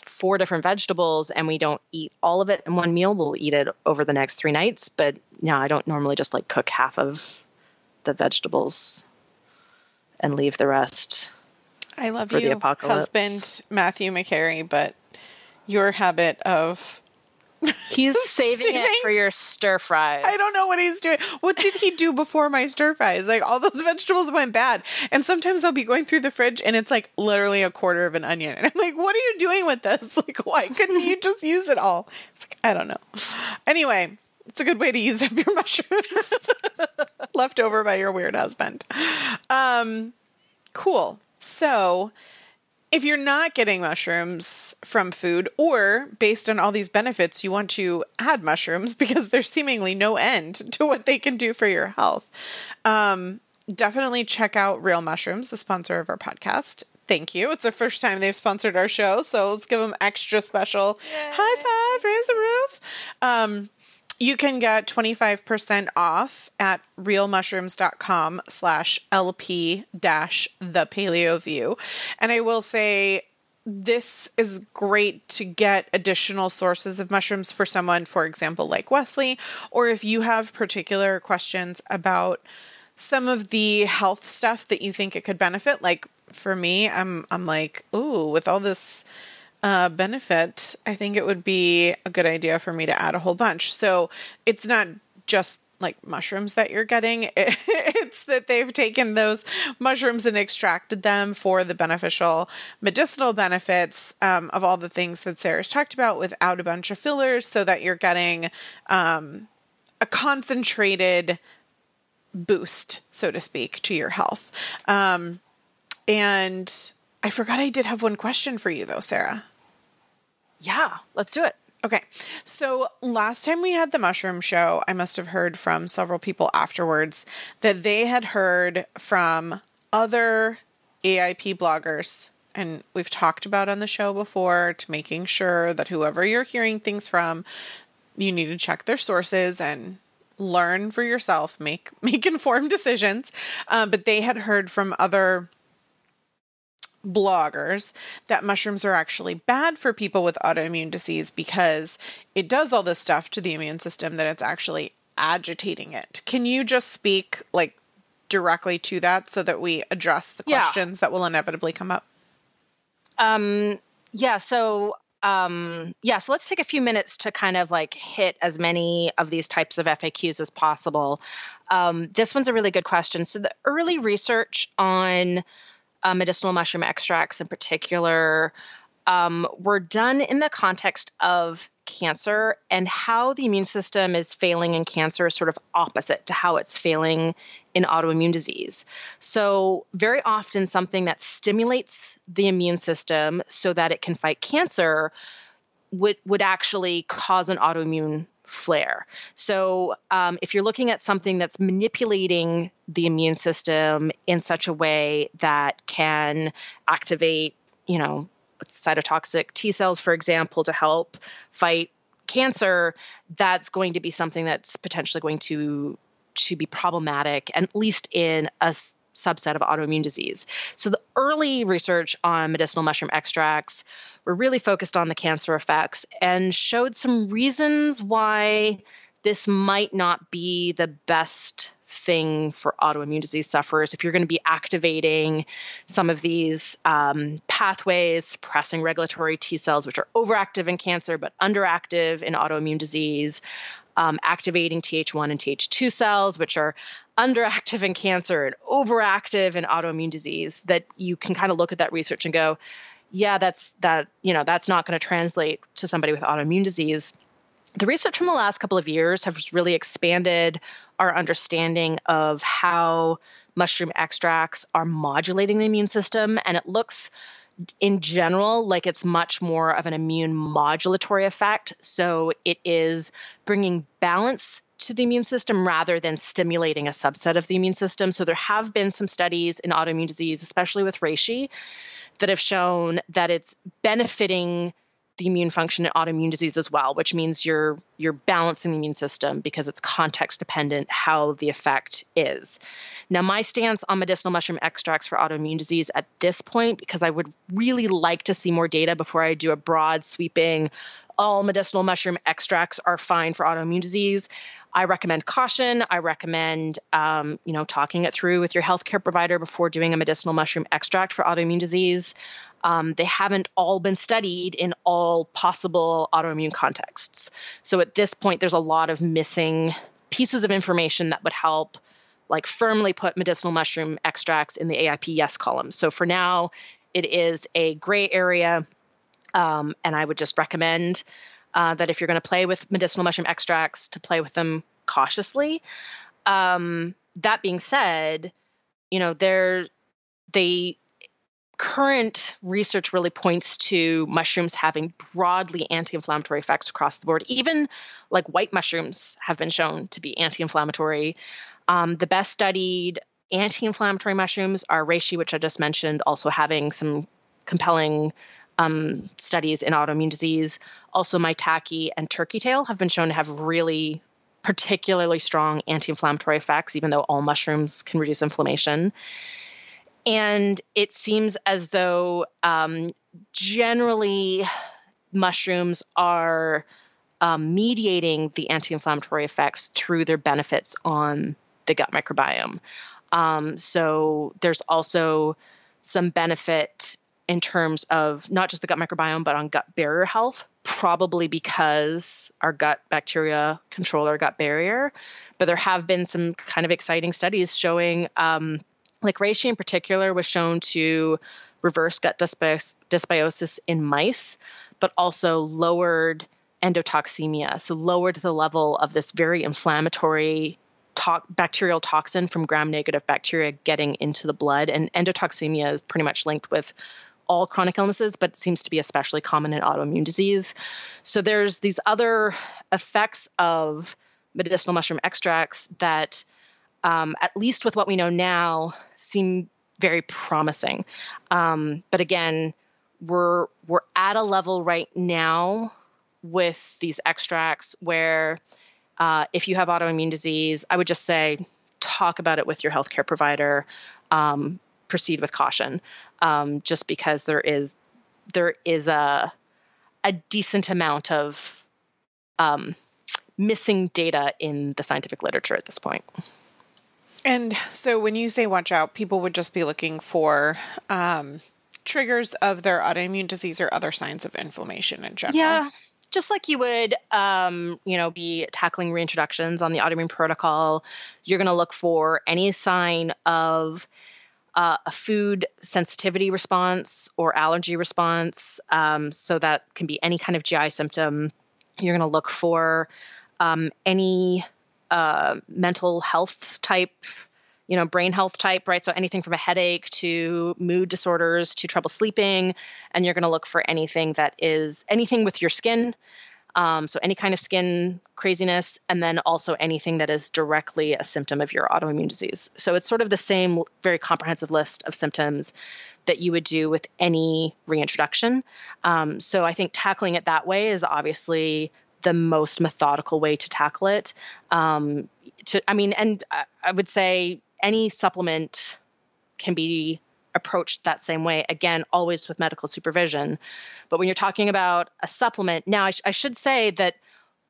four different vegetables, and we don't eat all of it in one meal. We'll eat it over the next three nights, but no, I don't normally just like cook half of the vegetables and leave the rest. I love for the you, apocalypse. husband Matthew McCary, but your habit of *laughs* He's saving, Saving? it for your stir fries. I don't know what he's doing. What did he do before my stir fries? Like all those *laughs* vegetables went bad. And sometimes I'll be going through the fridge and it's like literally a quarter of an onion. And I'm like, what are you doing with this? *laughs* Like, why couldn't you just use it all? It's like, I don't know. Anyway, it's a good way to use up your mushrooms left over by your weird husband. Um, cool. So, if you're not getting mushrooms from food, or based on all these benefits, you want to add mushrooms *laughs* because there's seemingly no end *laughs* to what they can do for your health, um, definitely check out Real Mushrooms, the sponsor of our podcast. Thank you. It's the first time they've sponsored our show, so let's give them extra special high five, raise the roof. Um, You can get 25% off at realmushrooms.com slash LP dash the paleo view. And I will say this is great to get additional sources of mushrooms for someone, for example, like Wesley, or if you have particular questions about some of the health stuff that you think it could benefit. Like for me, I'm I'm like, ooh, with all this uh, benefit, I think it would be a good idea for me to add a whole bunch. So it's not just like mushrooms that you're getting. *laughs* It's that they've taken those mushrooms and extracted them for the beneficial medicinal benefits um, of all the things that Sarah's talked about without a bunch of fillers, so that you're getting um, a concentrated boost, so to speak, to your health. Um, and I forgot I did have one question for you, though, Sarah. Yeah, let's do it. Okay. So last time we had the mushroom show, I must have heard from several people afterwards that they had heard from other AIP bloggers. And we've talked about on the show before to making sure that whoever you're hearing things from, you need to check their sources and learn for yourself, make *laughs* make informed decisions. Um, but they had heard from other bloggers that mushrooms are actually bad for people with autoimmune disease because it does all this stuff to the immune system that it's actually agitating it. Can you just speak like directly to that so that we address the questions yeah. that will inevitably come up? Um yeah, so um, yeah, so let's take a few minutes to kind of like hit as many of these types of FAQs as possible. Um, this one's a really good question. So, the early research on uh, medicinal mushroom extracts in particular um, were done in the context of cancer and how the immune system is failing in cancer is sort of opposite to how it's failing in autoimmune disease. So, very often, something that stimulates the immune system so that it can fight cancer would, would actually cause an autoimmune flare. So, um, if you're looking at something that's manipulating the immune system in such a way that can activate, you know, cytotoxic T cells, for example, to help fight cancer, that's going to be something that's potentially going to to be problematic, at least in a subset of autoimmune disease. So the early research on medicinal mushroom extracts were really focused on the cancer effects and showed some reasons why this might not be the best thing for autoimmune disease sufferers. If you're going to be activating some of these um, pathways, suppressing regulatory T cells, which are overactive in cancer but underactive in autoimmune disease, um, activating Th1 and Th2 cells, which are underactive in cancer and overactive in autoimmune disease, that you can kind of look at that research and go, yeah, that's that, you know, that's not going to translate to somebody with autoimmune disease the research from the last couple of years has really expanded our understanding of how mushroom extracts are modulating the immune system. And it looks, in general, like it's much more of an immune modulatory effect. So it is bringing balance to the immune system rather than stimulating a subset of the immune system. So there have been some studies in autoimmune disease, especially with reishi, that have shown that it's benefiting the immune function in autoimmune disease as well, which means you're you're balancing the immune system because it's context dependent how the effect is. Now, my stance on medicinal mushroom extracts for autoimmune disease at this point, because I would really like to see more data before I do a broad sweeping, all medicinal mushroom extracts are fine for autoimmune disease. I recommend caution. I recommend, um, you know, talking it through with your healthcare provider before doing a medicinal mushroom extract for autoimmune disease. Um, they haven't all been studied in all possible autoimmune contexts. So at this point, there's a lot of missing pieces of information that would help like firmly put medicinal mushroom extracts in the AIP yes column. So for now, it is a gray area. Um, and I would just recommend uh, that if you're going to play with medicinal mushroom extracts, to play with them cautiously. Um, that being said, you know, they're, they current research really points to mushrooms having broadly anti-inflammatory effects across the board. Even like white mushrooms have been shown to be anti-inflammatory. Um, the best studied anti-inflammatory mushrooms are reishi, which I just mentioned, also having some compelling um, studies in autoimmune disease. Also, maitake and turkey tail have been shown to have really particularly strong anti inflammatory effects, even though all mushrooms can reduce inflammation. And it seems as though um, generally mushrooms are um, mediating the anti inflammatory effects through their benefits on the gut microbiome. Um, so there's also some benefit in terms of not just the gut microbiome, but on gut barrier health, probably because our gut bacteria control our gut barrier. But there have been some kind of exciting studies showing, um, like reishi in particular, was shown to reverse gut dysbi- dysbiosis in mice, but also lowered endotoxemia, so lowered the level of this very inflammatory to- bacterial toxin from gram negative bacteria getting into the blood. And endotoxemia is pretty much linked with all chronic illnesses, but seems to be especially common in autoimmune disease. So there's these other effects of medicinal mushroom extracts that, um, at least with what we know now, seem very promising. Um, but again, we're we're at a level right now with these extracts where uh, if you have autoimmune disease, I would just say talk about it with your healthcare provider. Um, proceed with caution, um, just because there is there is a a decent amount of um, missing data in the scientific literature at this point. And so, when you say watch out, people would just be looking for um, triggers of their autoimmune disease or other signs of inflammation in general. Yeah, just like you would, um, you know, be tackling reintroductions on the autoimmune protocol, you're going to look for any sign of uh, a food sensitivity response or allergy response. Um, so that can be any kind of GI symptom. You're going to look for um, any uh, mental health type you know, brain health type, right? So anything from a headache to mood disorders to trouble sleeping. And you're going to look for anything that is anything with your skin. Um, so any kind of skin craziness, and then also anything that is directly a symptom of your autoimmune disease. So it's sort of the same very comprehensive list of symptoms that you would do with any reintroduction. Um, so I think tackling it that way is obviously the most methodical way to tackle it. Um, to, I mean, and I would say any supplement can be approached that same way again always with medical supervision. But when you're talking about a supplement now I, sh- I, should say that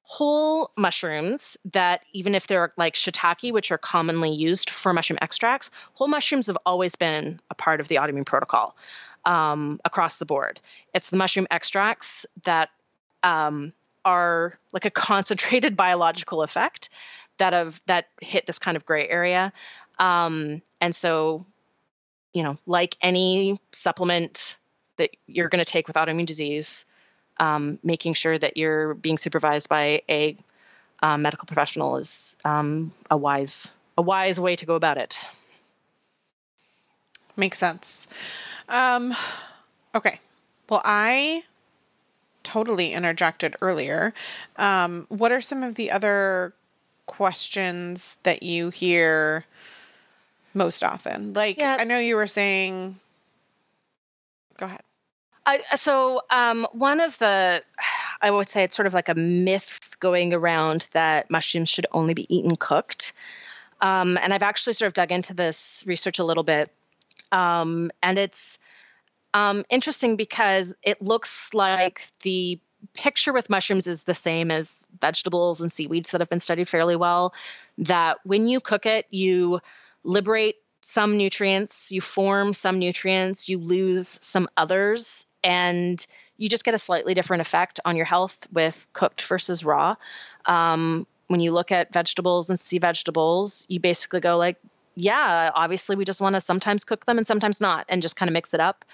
whole mushrooms that even if they're like shiitake which are commonly used for mushroom extracts whole mushrooms have always been a part of the autoimmune protocol um, across the board. It's the mushroom extracts that um, are like a concentrated *laughs* biological effect that have that hit this kind of gray area. Um, and so, you know, like any supplement that you're going to take with autoimmune disease, um, making sure that you're being supervised by a uh, medical professional is um, a wise a wise way to go about it. Makes sense. Um, okay. Well, I totally interjected earlier. Um, what are some of the other questions that you hear most often. Like yeah. I know you were saying go ahead. I, so um, one of the I would say it's sort of like a myth going around that mushrooms should only be eaten cooked. Um, and I've actually sort of dug into this research a little bit. Um, and it's um, interesting because it looks like the picture with mushrooms is the same as vegetables and seaweeds that have been studied fairly well. That when you cook it, you liberate some nutrients, you form some nutrients, you lose some others, and you just get a slightly different effect on your health with cooked versus raw. Um, when you look at vegetables and sea vegetables, you basically go like, yeah, obviously we just want to sometimes cook them and sometimes not, and just kind of mix it up.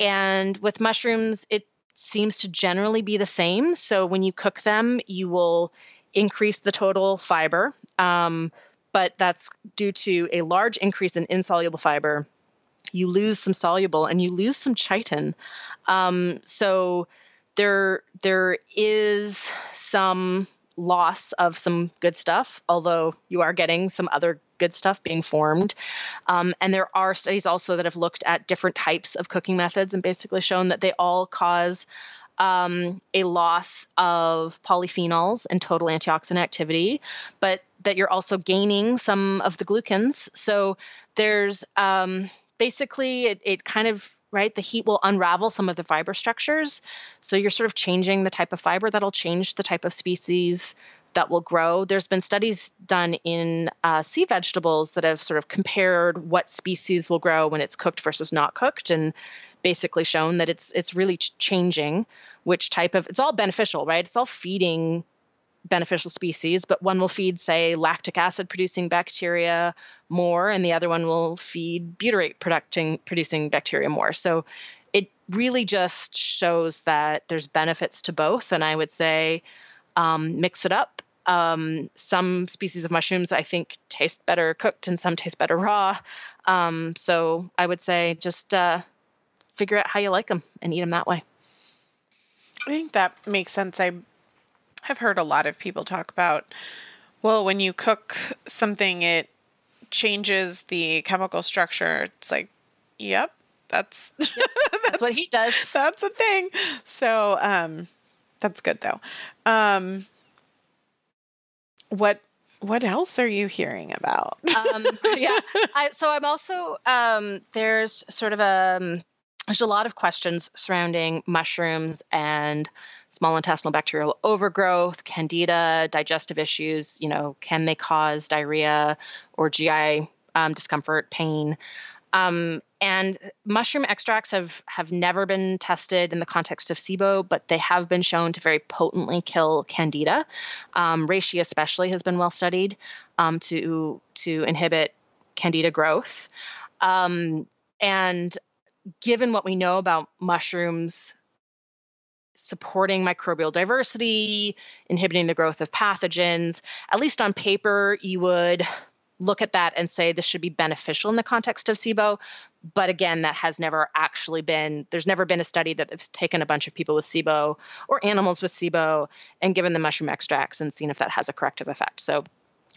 And with mushrooms, it seems to generally be the same. So when you cook them, you will increase the total fiber. Um, but that's due to a large increase in insoluble fiber. You lose some soluble and you lose some chitin. Um, so there, there is some loss of some good stuff, although you are getting some other good stuff being formed. Um, and there are studies also that have looked at different types of cooking methods and basically shown that they all cause um, a loss of polyphenols and total antioxidant activity, but that you're also gaining some of the glucans. So there's um, basically it, it kind of right the heat will unravel some of the fiber structures so you're sort of changing the type of fiber that'll change the type of species that will grow there's been studies done in uh, sea vegetables that have sort of compared what species will grow when it's cooked versus not cooked and basically shown that it's it's really ch- changing which type of it's all beneficial right it's all feeding beneficial species, but one will feed, say, lactic acid producing bacteria more, and the other one will feed butyrate producing, producing bacteria more. So it really just shows that there's benefits to both. And I would say um, mix it up. Um, some species of mushrooms I think taste better cooked and some taste better raw. Um, so I would say just uh, figure out how you like them and eat them that way. I think that makes sense. I have heard a lot of people talk about, well, when you cook something, it changes the chemical structure. It's like, yep, that's yep, that's, that's, what he *laughs* does. That's a thing. So, um, that's good though. Um, what what else are you hearing about? *laughs* um, yeah, I, so I'm also um, there's sort of a um, there's a lot of questions surrounding mushrooms and small intestinal bacterial overgrowth, candida, digestive issues. You know, can they cause diarrhea or GI um, discomfort, pain? Um, and mushroom extracts have have never been tested in the context of SIBO, but they have been shown to very potently kill candida. Um, reishi especially has been well studied um, to to inhibit candida growth. Um, and given what we know about mushrooms supporting microbial diversity, inhibiting the growth of pathogens. At least on paper, you would look at that and say this should be beneficial in the context of SIBO. But again, that has never actually been, there's never been a study that has taken a bunch of people with SIBO or animals with SIBO and given them mushroom extracts and seen if that has a corrective effect. So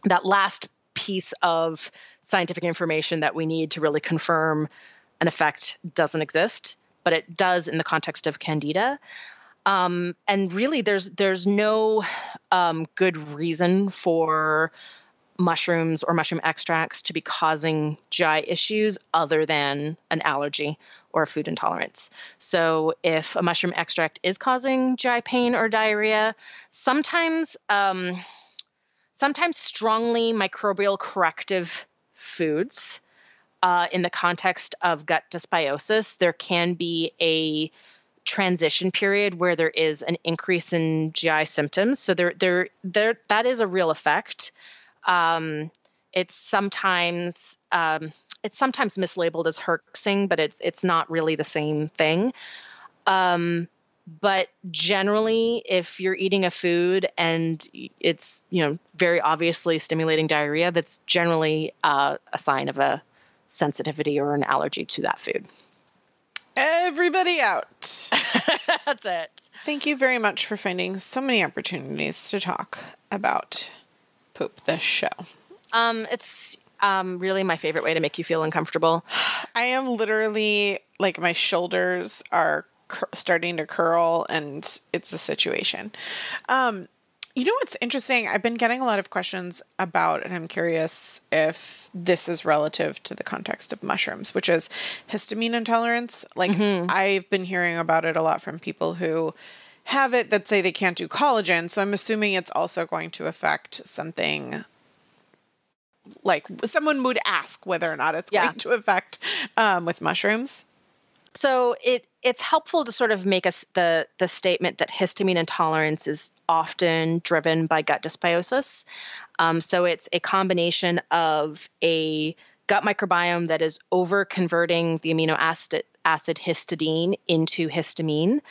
that last piece of scientific information that we need to really confirm an effect doesn't exist, but it does in the context of candida. Um, and really, there's there's no um, good reason for mushrooms or mushroom extracts to be causing GI issues other than an allergy or a food intolerance. So, if a mushroom extract is causing GI pain or diarrhea, sometimes um, sometimes strongly microbial corrective foods uh, in the context of gut dysbiosis, there can be a transition period where there is an increase in GI symptoms. So there, there, there, that is a real effect. Um, it's sometimes um, it's sometimes mislabeled as herxing, but it's it's not really the same thing. Um, but generally, if you're eating a food and it's you know very obviously stimulating diarrhea, that's generally uh, a sign of a sensitivity or an allergy to that food. Everybody out. *laughs* That's it. Thank you very much for finding so many opportunities to talk about poop this show. Um, it's um, really my favorite way to make you feel uncomfortable. *sighs* I am literally like my shoulders are cur- starting to curl, and it's a situation. Um, you know what's interesting? I've been getting a lot of questions about, and I'm curious if this is relative to the context of mushrooms, which is histamine intolerance. Like, mm-hmm. I've been hearing about it a lot from people who have it that say they can't do collagen. So I'm assuming it's also going to affect something like someone would ask whether or not it's yeah. going to affect um, with mushrooms. So it it's helpful to sort of make us the the statement that histamine intolerance is often driven by gut dysbiosis. Um, so it's a combination of a gut microbiome that is over converting the amino acid acid histidine into histamine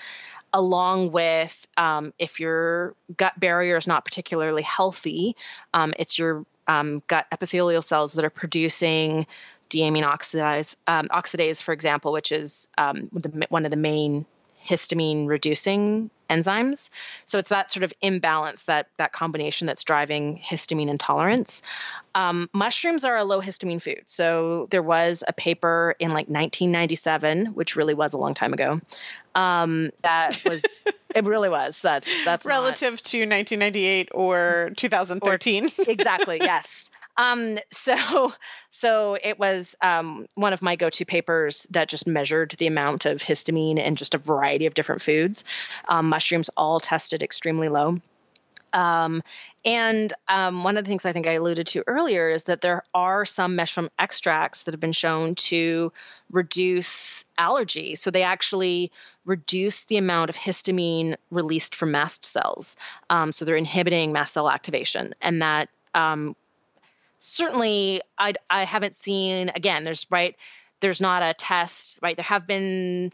along with um, if your gut barrier is not particularly healthy, um, it's your um, gut epithelial cells that are producing diamine oxidase, um, oxidase, for example, which is um, the, one of the main histamine reducing enzymes. So it's that sort of imbalance, that that combination that's driving histamine intolerance. Um, mushrooms are a low histamine food. So there was a paper in like 1997, which really was a long time ago, um, that was *laughs* it really was. That's that's not- Relative to 1998 or 2013. exactly *laughs* yes um *laughs* so so it was um one of my go-to papers that just measured the amount of histamine in just a variety of different foods um, mushrooms all tested extremely low um, and um, one of the things I think I alluded to earlier is that there are some mushroom extracts that have been shown to reduce allergy. So they actually reduce the amount of histamine released from mast cells. Um, so they're inhibiting mast cell activation. And that um, certainly I, I haven't seen, again, there's right, there's not a test, right? There have been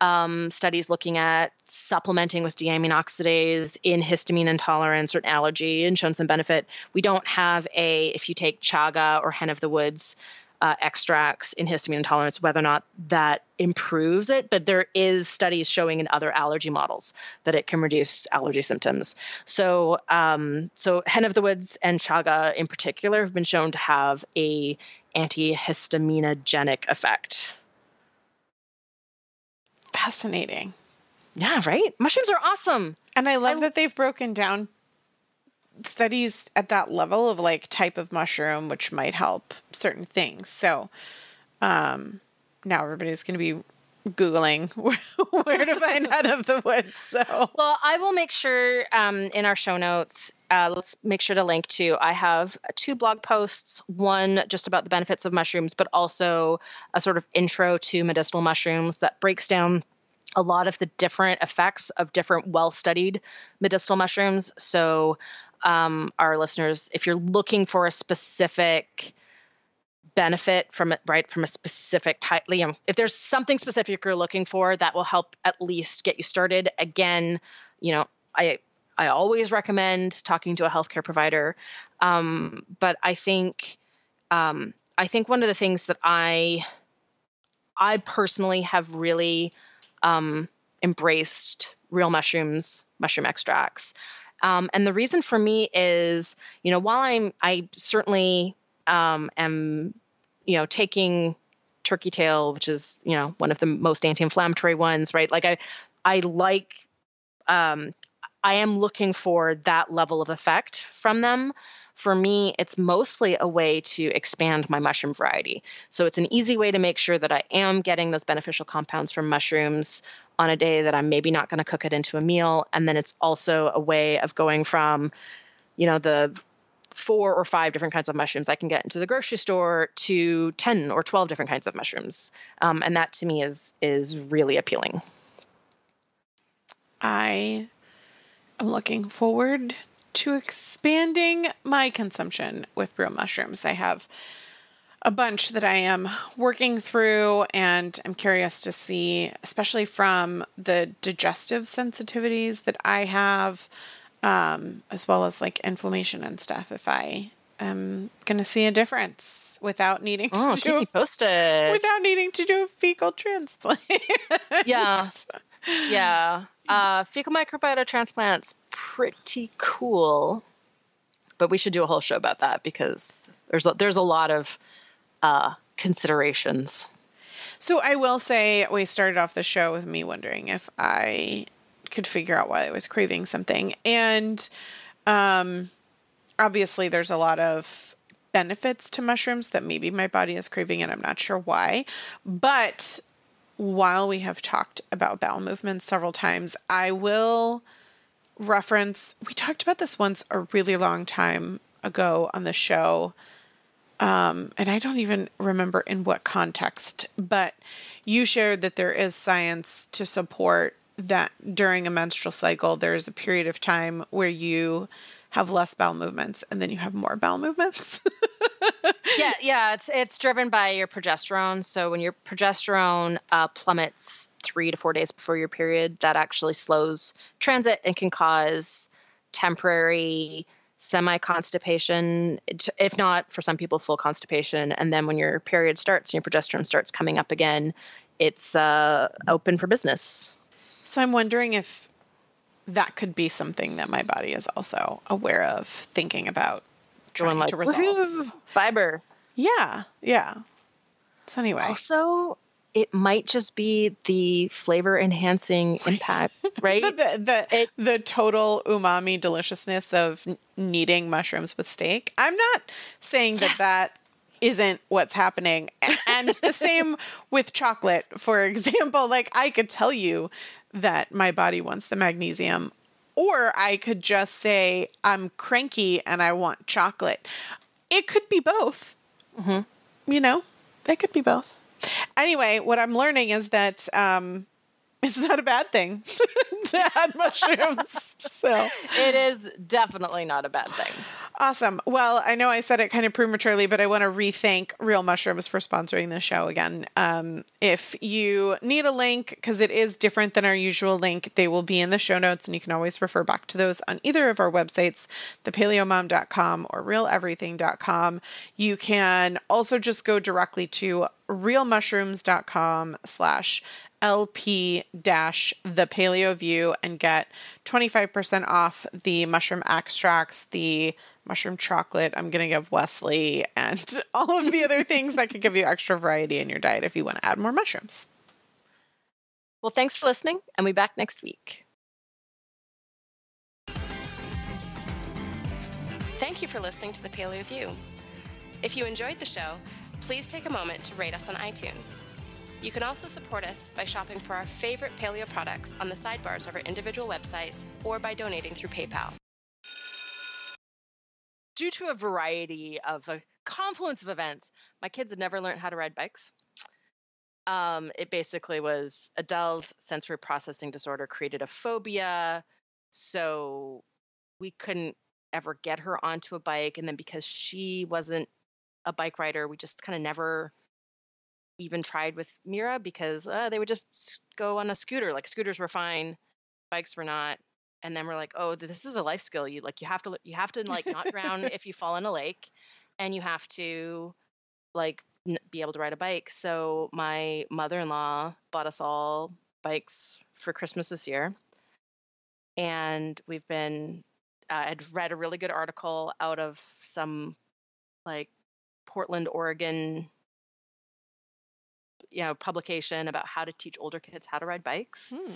um, studies looking at supplementing with diamine oxidase in histamine intolerance or allergy and shown some benefit. We don't have a, if you take chaga or hen of the woods uh, extracts in histamine intolerance, whether or not that improves it, but there is studies showing in other allergy models that it can reduce allergy symptoms. So, um, so hen of the woods and chaga in particular have been shown to have a antihistaminogenic effect. Fascinating. Yeah, right? Mushrooms are awesome. And I love that they've broken down studies at that level of like type of mushroom, which might help certain things. So um, now everybody's going to be Googling *laughs* where to find out of the woods. So, well, I will make sure um, in our show notes, uh, let's make sure to link to. I have two blog posts one just about the benefits of mushrooms, but also a sort of intro to medicinal mushrooms that breaks down a lot of the different effects of different well studied medicinal mushrooms. So, um, our listeners, if you're looking for a specific benefit from it, right, from a specific type, you know, if there's something specific you're looking for, that will help at least get you started. Again, you know, I I always recommend talking to a healthcare provider, um, but I think um, I think one of the things that I I personally have really um, embraced real mushrooms, mushroom extracts. Um, and the reason for me is, you know, while I'm, I certainly um, am, you know, taking turkey tail, which is, you know, one of the most anti-inflammatory ones, right? Like I, I like, um, I am looking for that level of effect from them for me, it's mostly a way to expand my mushroom variety. So it's an easy way to make sure that I am getting those beneficial compounds from mushrooms on a day that I'm maybe not going to cook it into a meal. And then it's also a way of going from, you know, the four or five different kinds of mushrooms I can get into the grocery store to 10 or 12 different kinds of mushrooms. Um, and that to me is is really appealing. I am looking forward to expanding my consumption with real mushrooms. I have a bunch that I am working through, and I'm curious to see, especially from the digestive sensitivities that I have, um, as well as like inflammation and stuff, if I am going to see a difference without needing to oh, do posted without needing to do a fecal transplant. yeah, *laughs* yeah. Uh, fecal microbiota transplants pretty cool, but we should do a whole show about that because there's a, there's a lot of uh, considerations. So I will say we started off the show with me wondering if I could figure out why I was craving something, and um, obviously there's a lot of benefits to mushrooms that maybe my body is craving, and I'm not sure why, but while we have talked about bowel movements several times, I will reference. We talked about this once a really long time ago on the show. Um, and I don't even remember in what context, but you shared that there is science to support that during a menstrual cycle, there is a period of time where you have less bowel movements and then you have more bowel movements. *laughs* yeah, yeah, it's it's driven by your progesterone. So when your progesterone uh, plummets three to four days before your period, that actually slows transit and can cause temporary semi constipation, if not for some people, full constipation. And then when your period starts and your progesterone starts coming up again, it's uh, open for business. So I'm wondering if that could be something that my body is also aware of, thinking about trying like, to resolve. Fiber. Yeah, yeah. So anyway, also it might just be the flavor enhancing right. impact, *laughs* right? the the, the, it, the, total umami deliciousness of kneading mushrooms with steak. I'm not saying that yes. that isn't what's happening. And the *laughs* same with chocolate, for *laughs* example. Like I could tell you that my body wants the magnesium, or I could just say I'm cranky and I want chocolate. It could be both. Mm-hmm. You know, they could be both. Anyway, what I'm learning is that um, it's not a bad thing *laughs* to add mushrooms. So it is definitely not a bad thing. Awesome. Well, I know I said it kind of prematurely, but I want to re-thank Real Mushrooms for sponsoring the show again. Um, if you need a link, because it is different than our usual link, they will be in the show notes, and you can always refer back to those on either of our websites, thepaleomom.com or realeverything.com. You can also just go directly to realmushrooms.com slash LP dash the Paleo View and get 25% off the mushroom extracts, the mushroom chocolate I'm going to give Wesley, and *laughs* all of the other things that could give you extra variety in your diet if you want to add more mushrooms. Well, thanks for listening, and we'll be back next week. Thank you for listening to the Paleo View. If you enjoyed the show, please take a moment to rate us on iTunes. You can also support us by shopping for our favorite paleo products on the sidebars of our individual websites or by donating through PayPal. Due to a variety of a confluence of events, my kids had never learned how to ride bikes. Um, it basically was Adele's sensory processing disorder created a phobia. So we couldn't ever get her onto a bike. And then because she wasn't a bike rider, we just kind of never even tried with Mira because uh, they would just go on a scooter. Like scooters were fine, bikes were not. And then we're like, oh, this is a life skill. You like you have to you have to like not drown *laughs* if you fall in a lake, and you have to like n- be able to ride a bike. So my mother-in-law bought us all bikes for Christmas this year, and we've been. Uh, I'd read a really good article out of some like Portland, Oregon you know publication about how to teach older kids how to ride bikes. Hmm.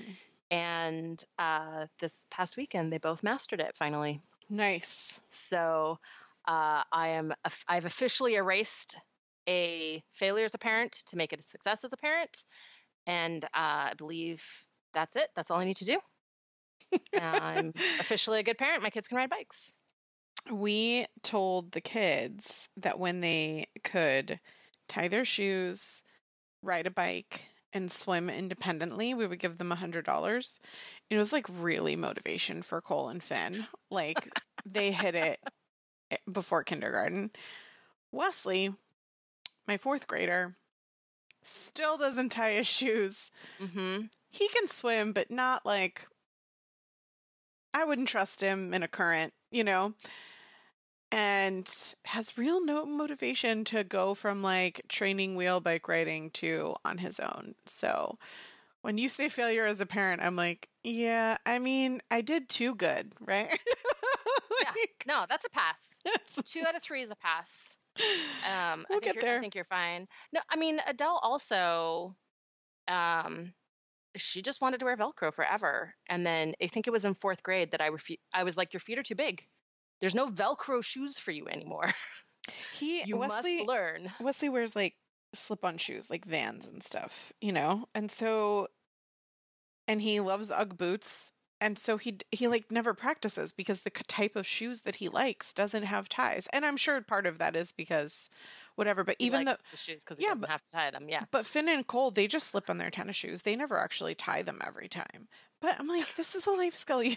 And uh, this past weekend, they both mastered it finally. Nice. So uh, I am I've officially erased a failure as a parent to make it a success as a parent, and uh, I believe that's it. That's all I need to do. I'm *laughs* officially a good parent. My kids can ride bikes. We told the kids that when they could tie their shoes, ride a bike and swim independently, we would give them a hundred dollars. It was like really motivation for Cole and Finn. Like they hit it before kindergarten. Wesley, my fourth grader, still doesn't tie his shoes. Mm-hmm. He can swim, but not like I wouldn't trust him in a current, you know and has real no motivation to go from like training wheel bike riding to on his own. So when you say failure as a parent, I'm like, yeah, I mean, I did too good, right? *laughs* like, yeah, no, that's a pass. Two out of three is a pass. Um, we'll I think get there. I think you're fine. No, I mean, Adele also, um, she just wanted to wear Velcro forever, and then I think it was in fourth grade that I refu- I was like, your feet are too big. There's no Velcro shoes for you anymore. *laughs* He you Wesley, must learn. Wesley wears like slip-on shoes, like Vans and stuff, you know, and so, and he loves UGG boots, and so he he like never practices because the type of shoes that he likes doesn't have ties, and I'm sure part of that is because whatever. But he even the, the shoes because yeah, doesn't but, have to tie them. Yeah. But Finn and Cole, they just slip on their tennis shoes. They never actually tie them every time. But I'm like, this is a life skill *laughs* you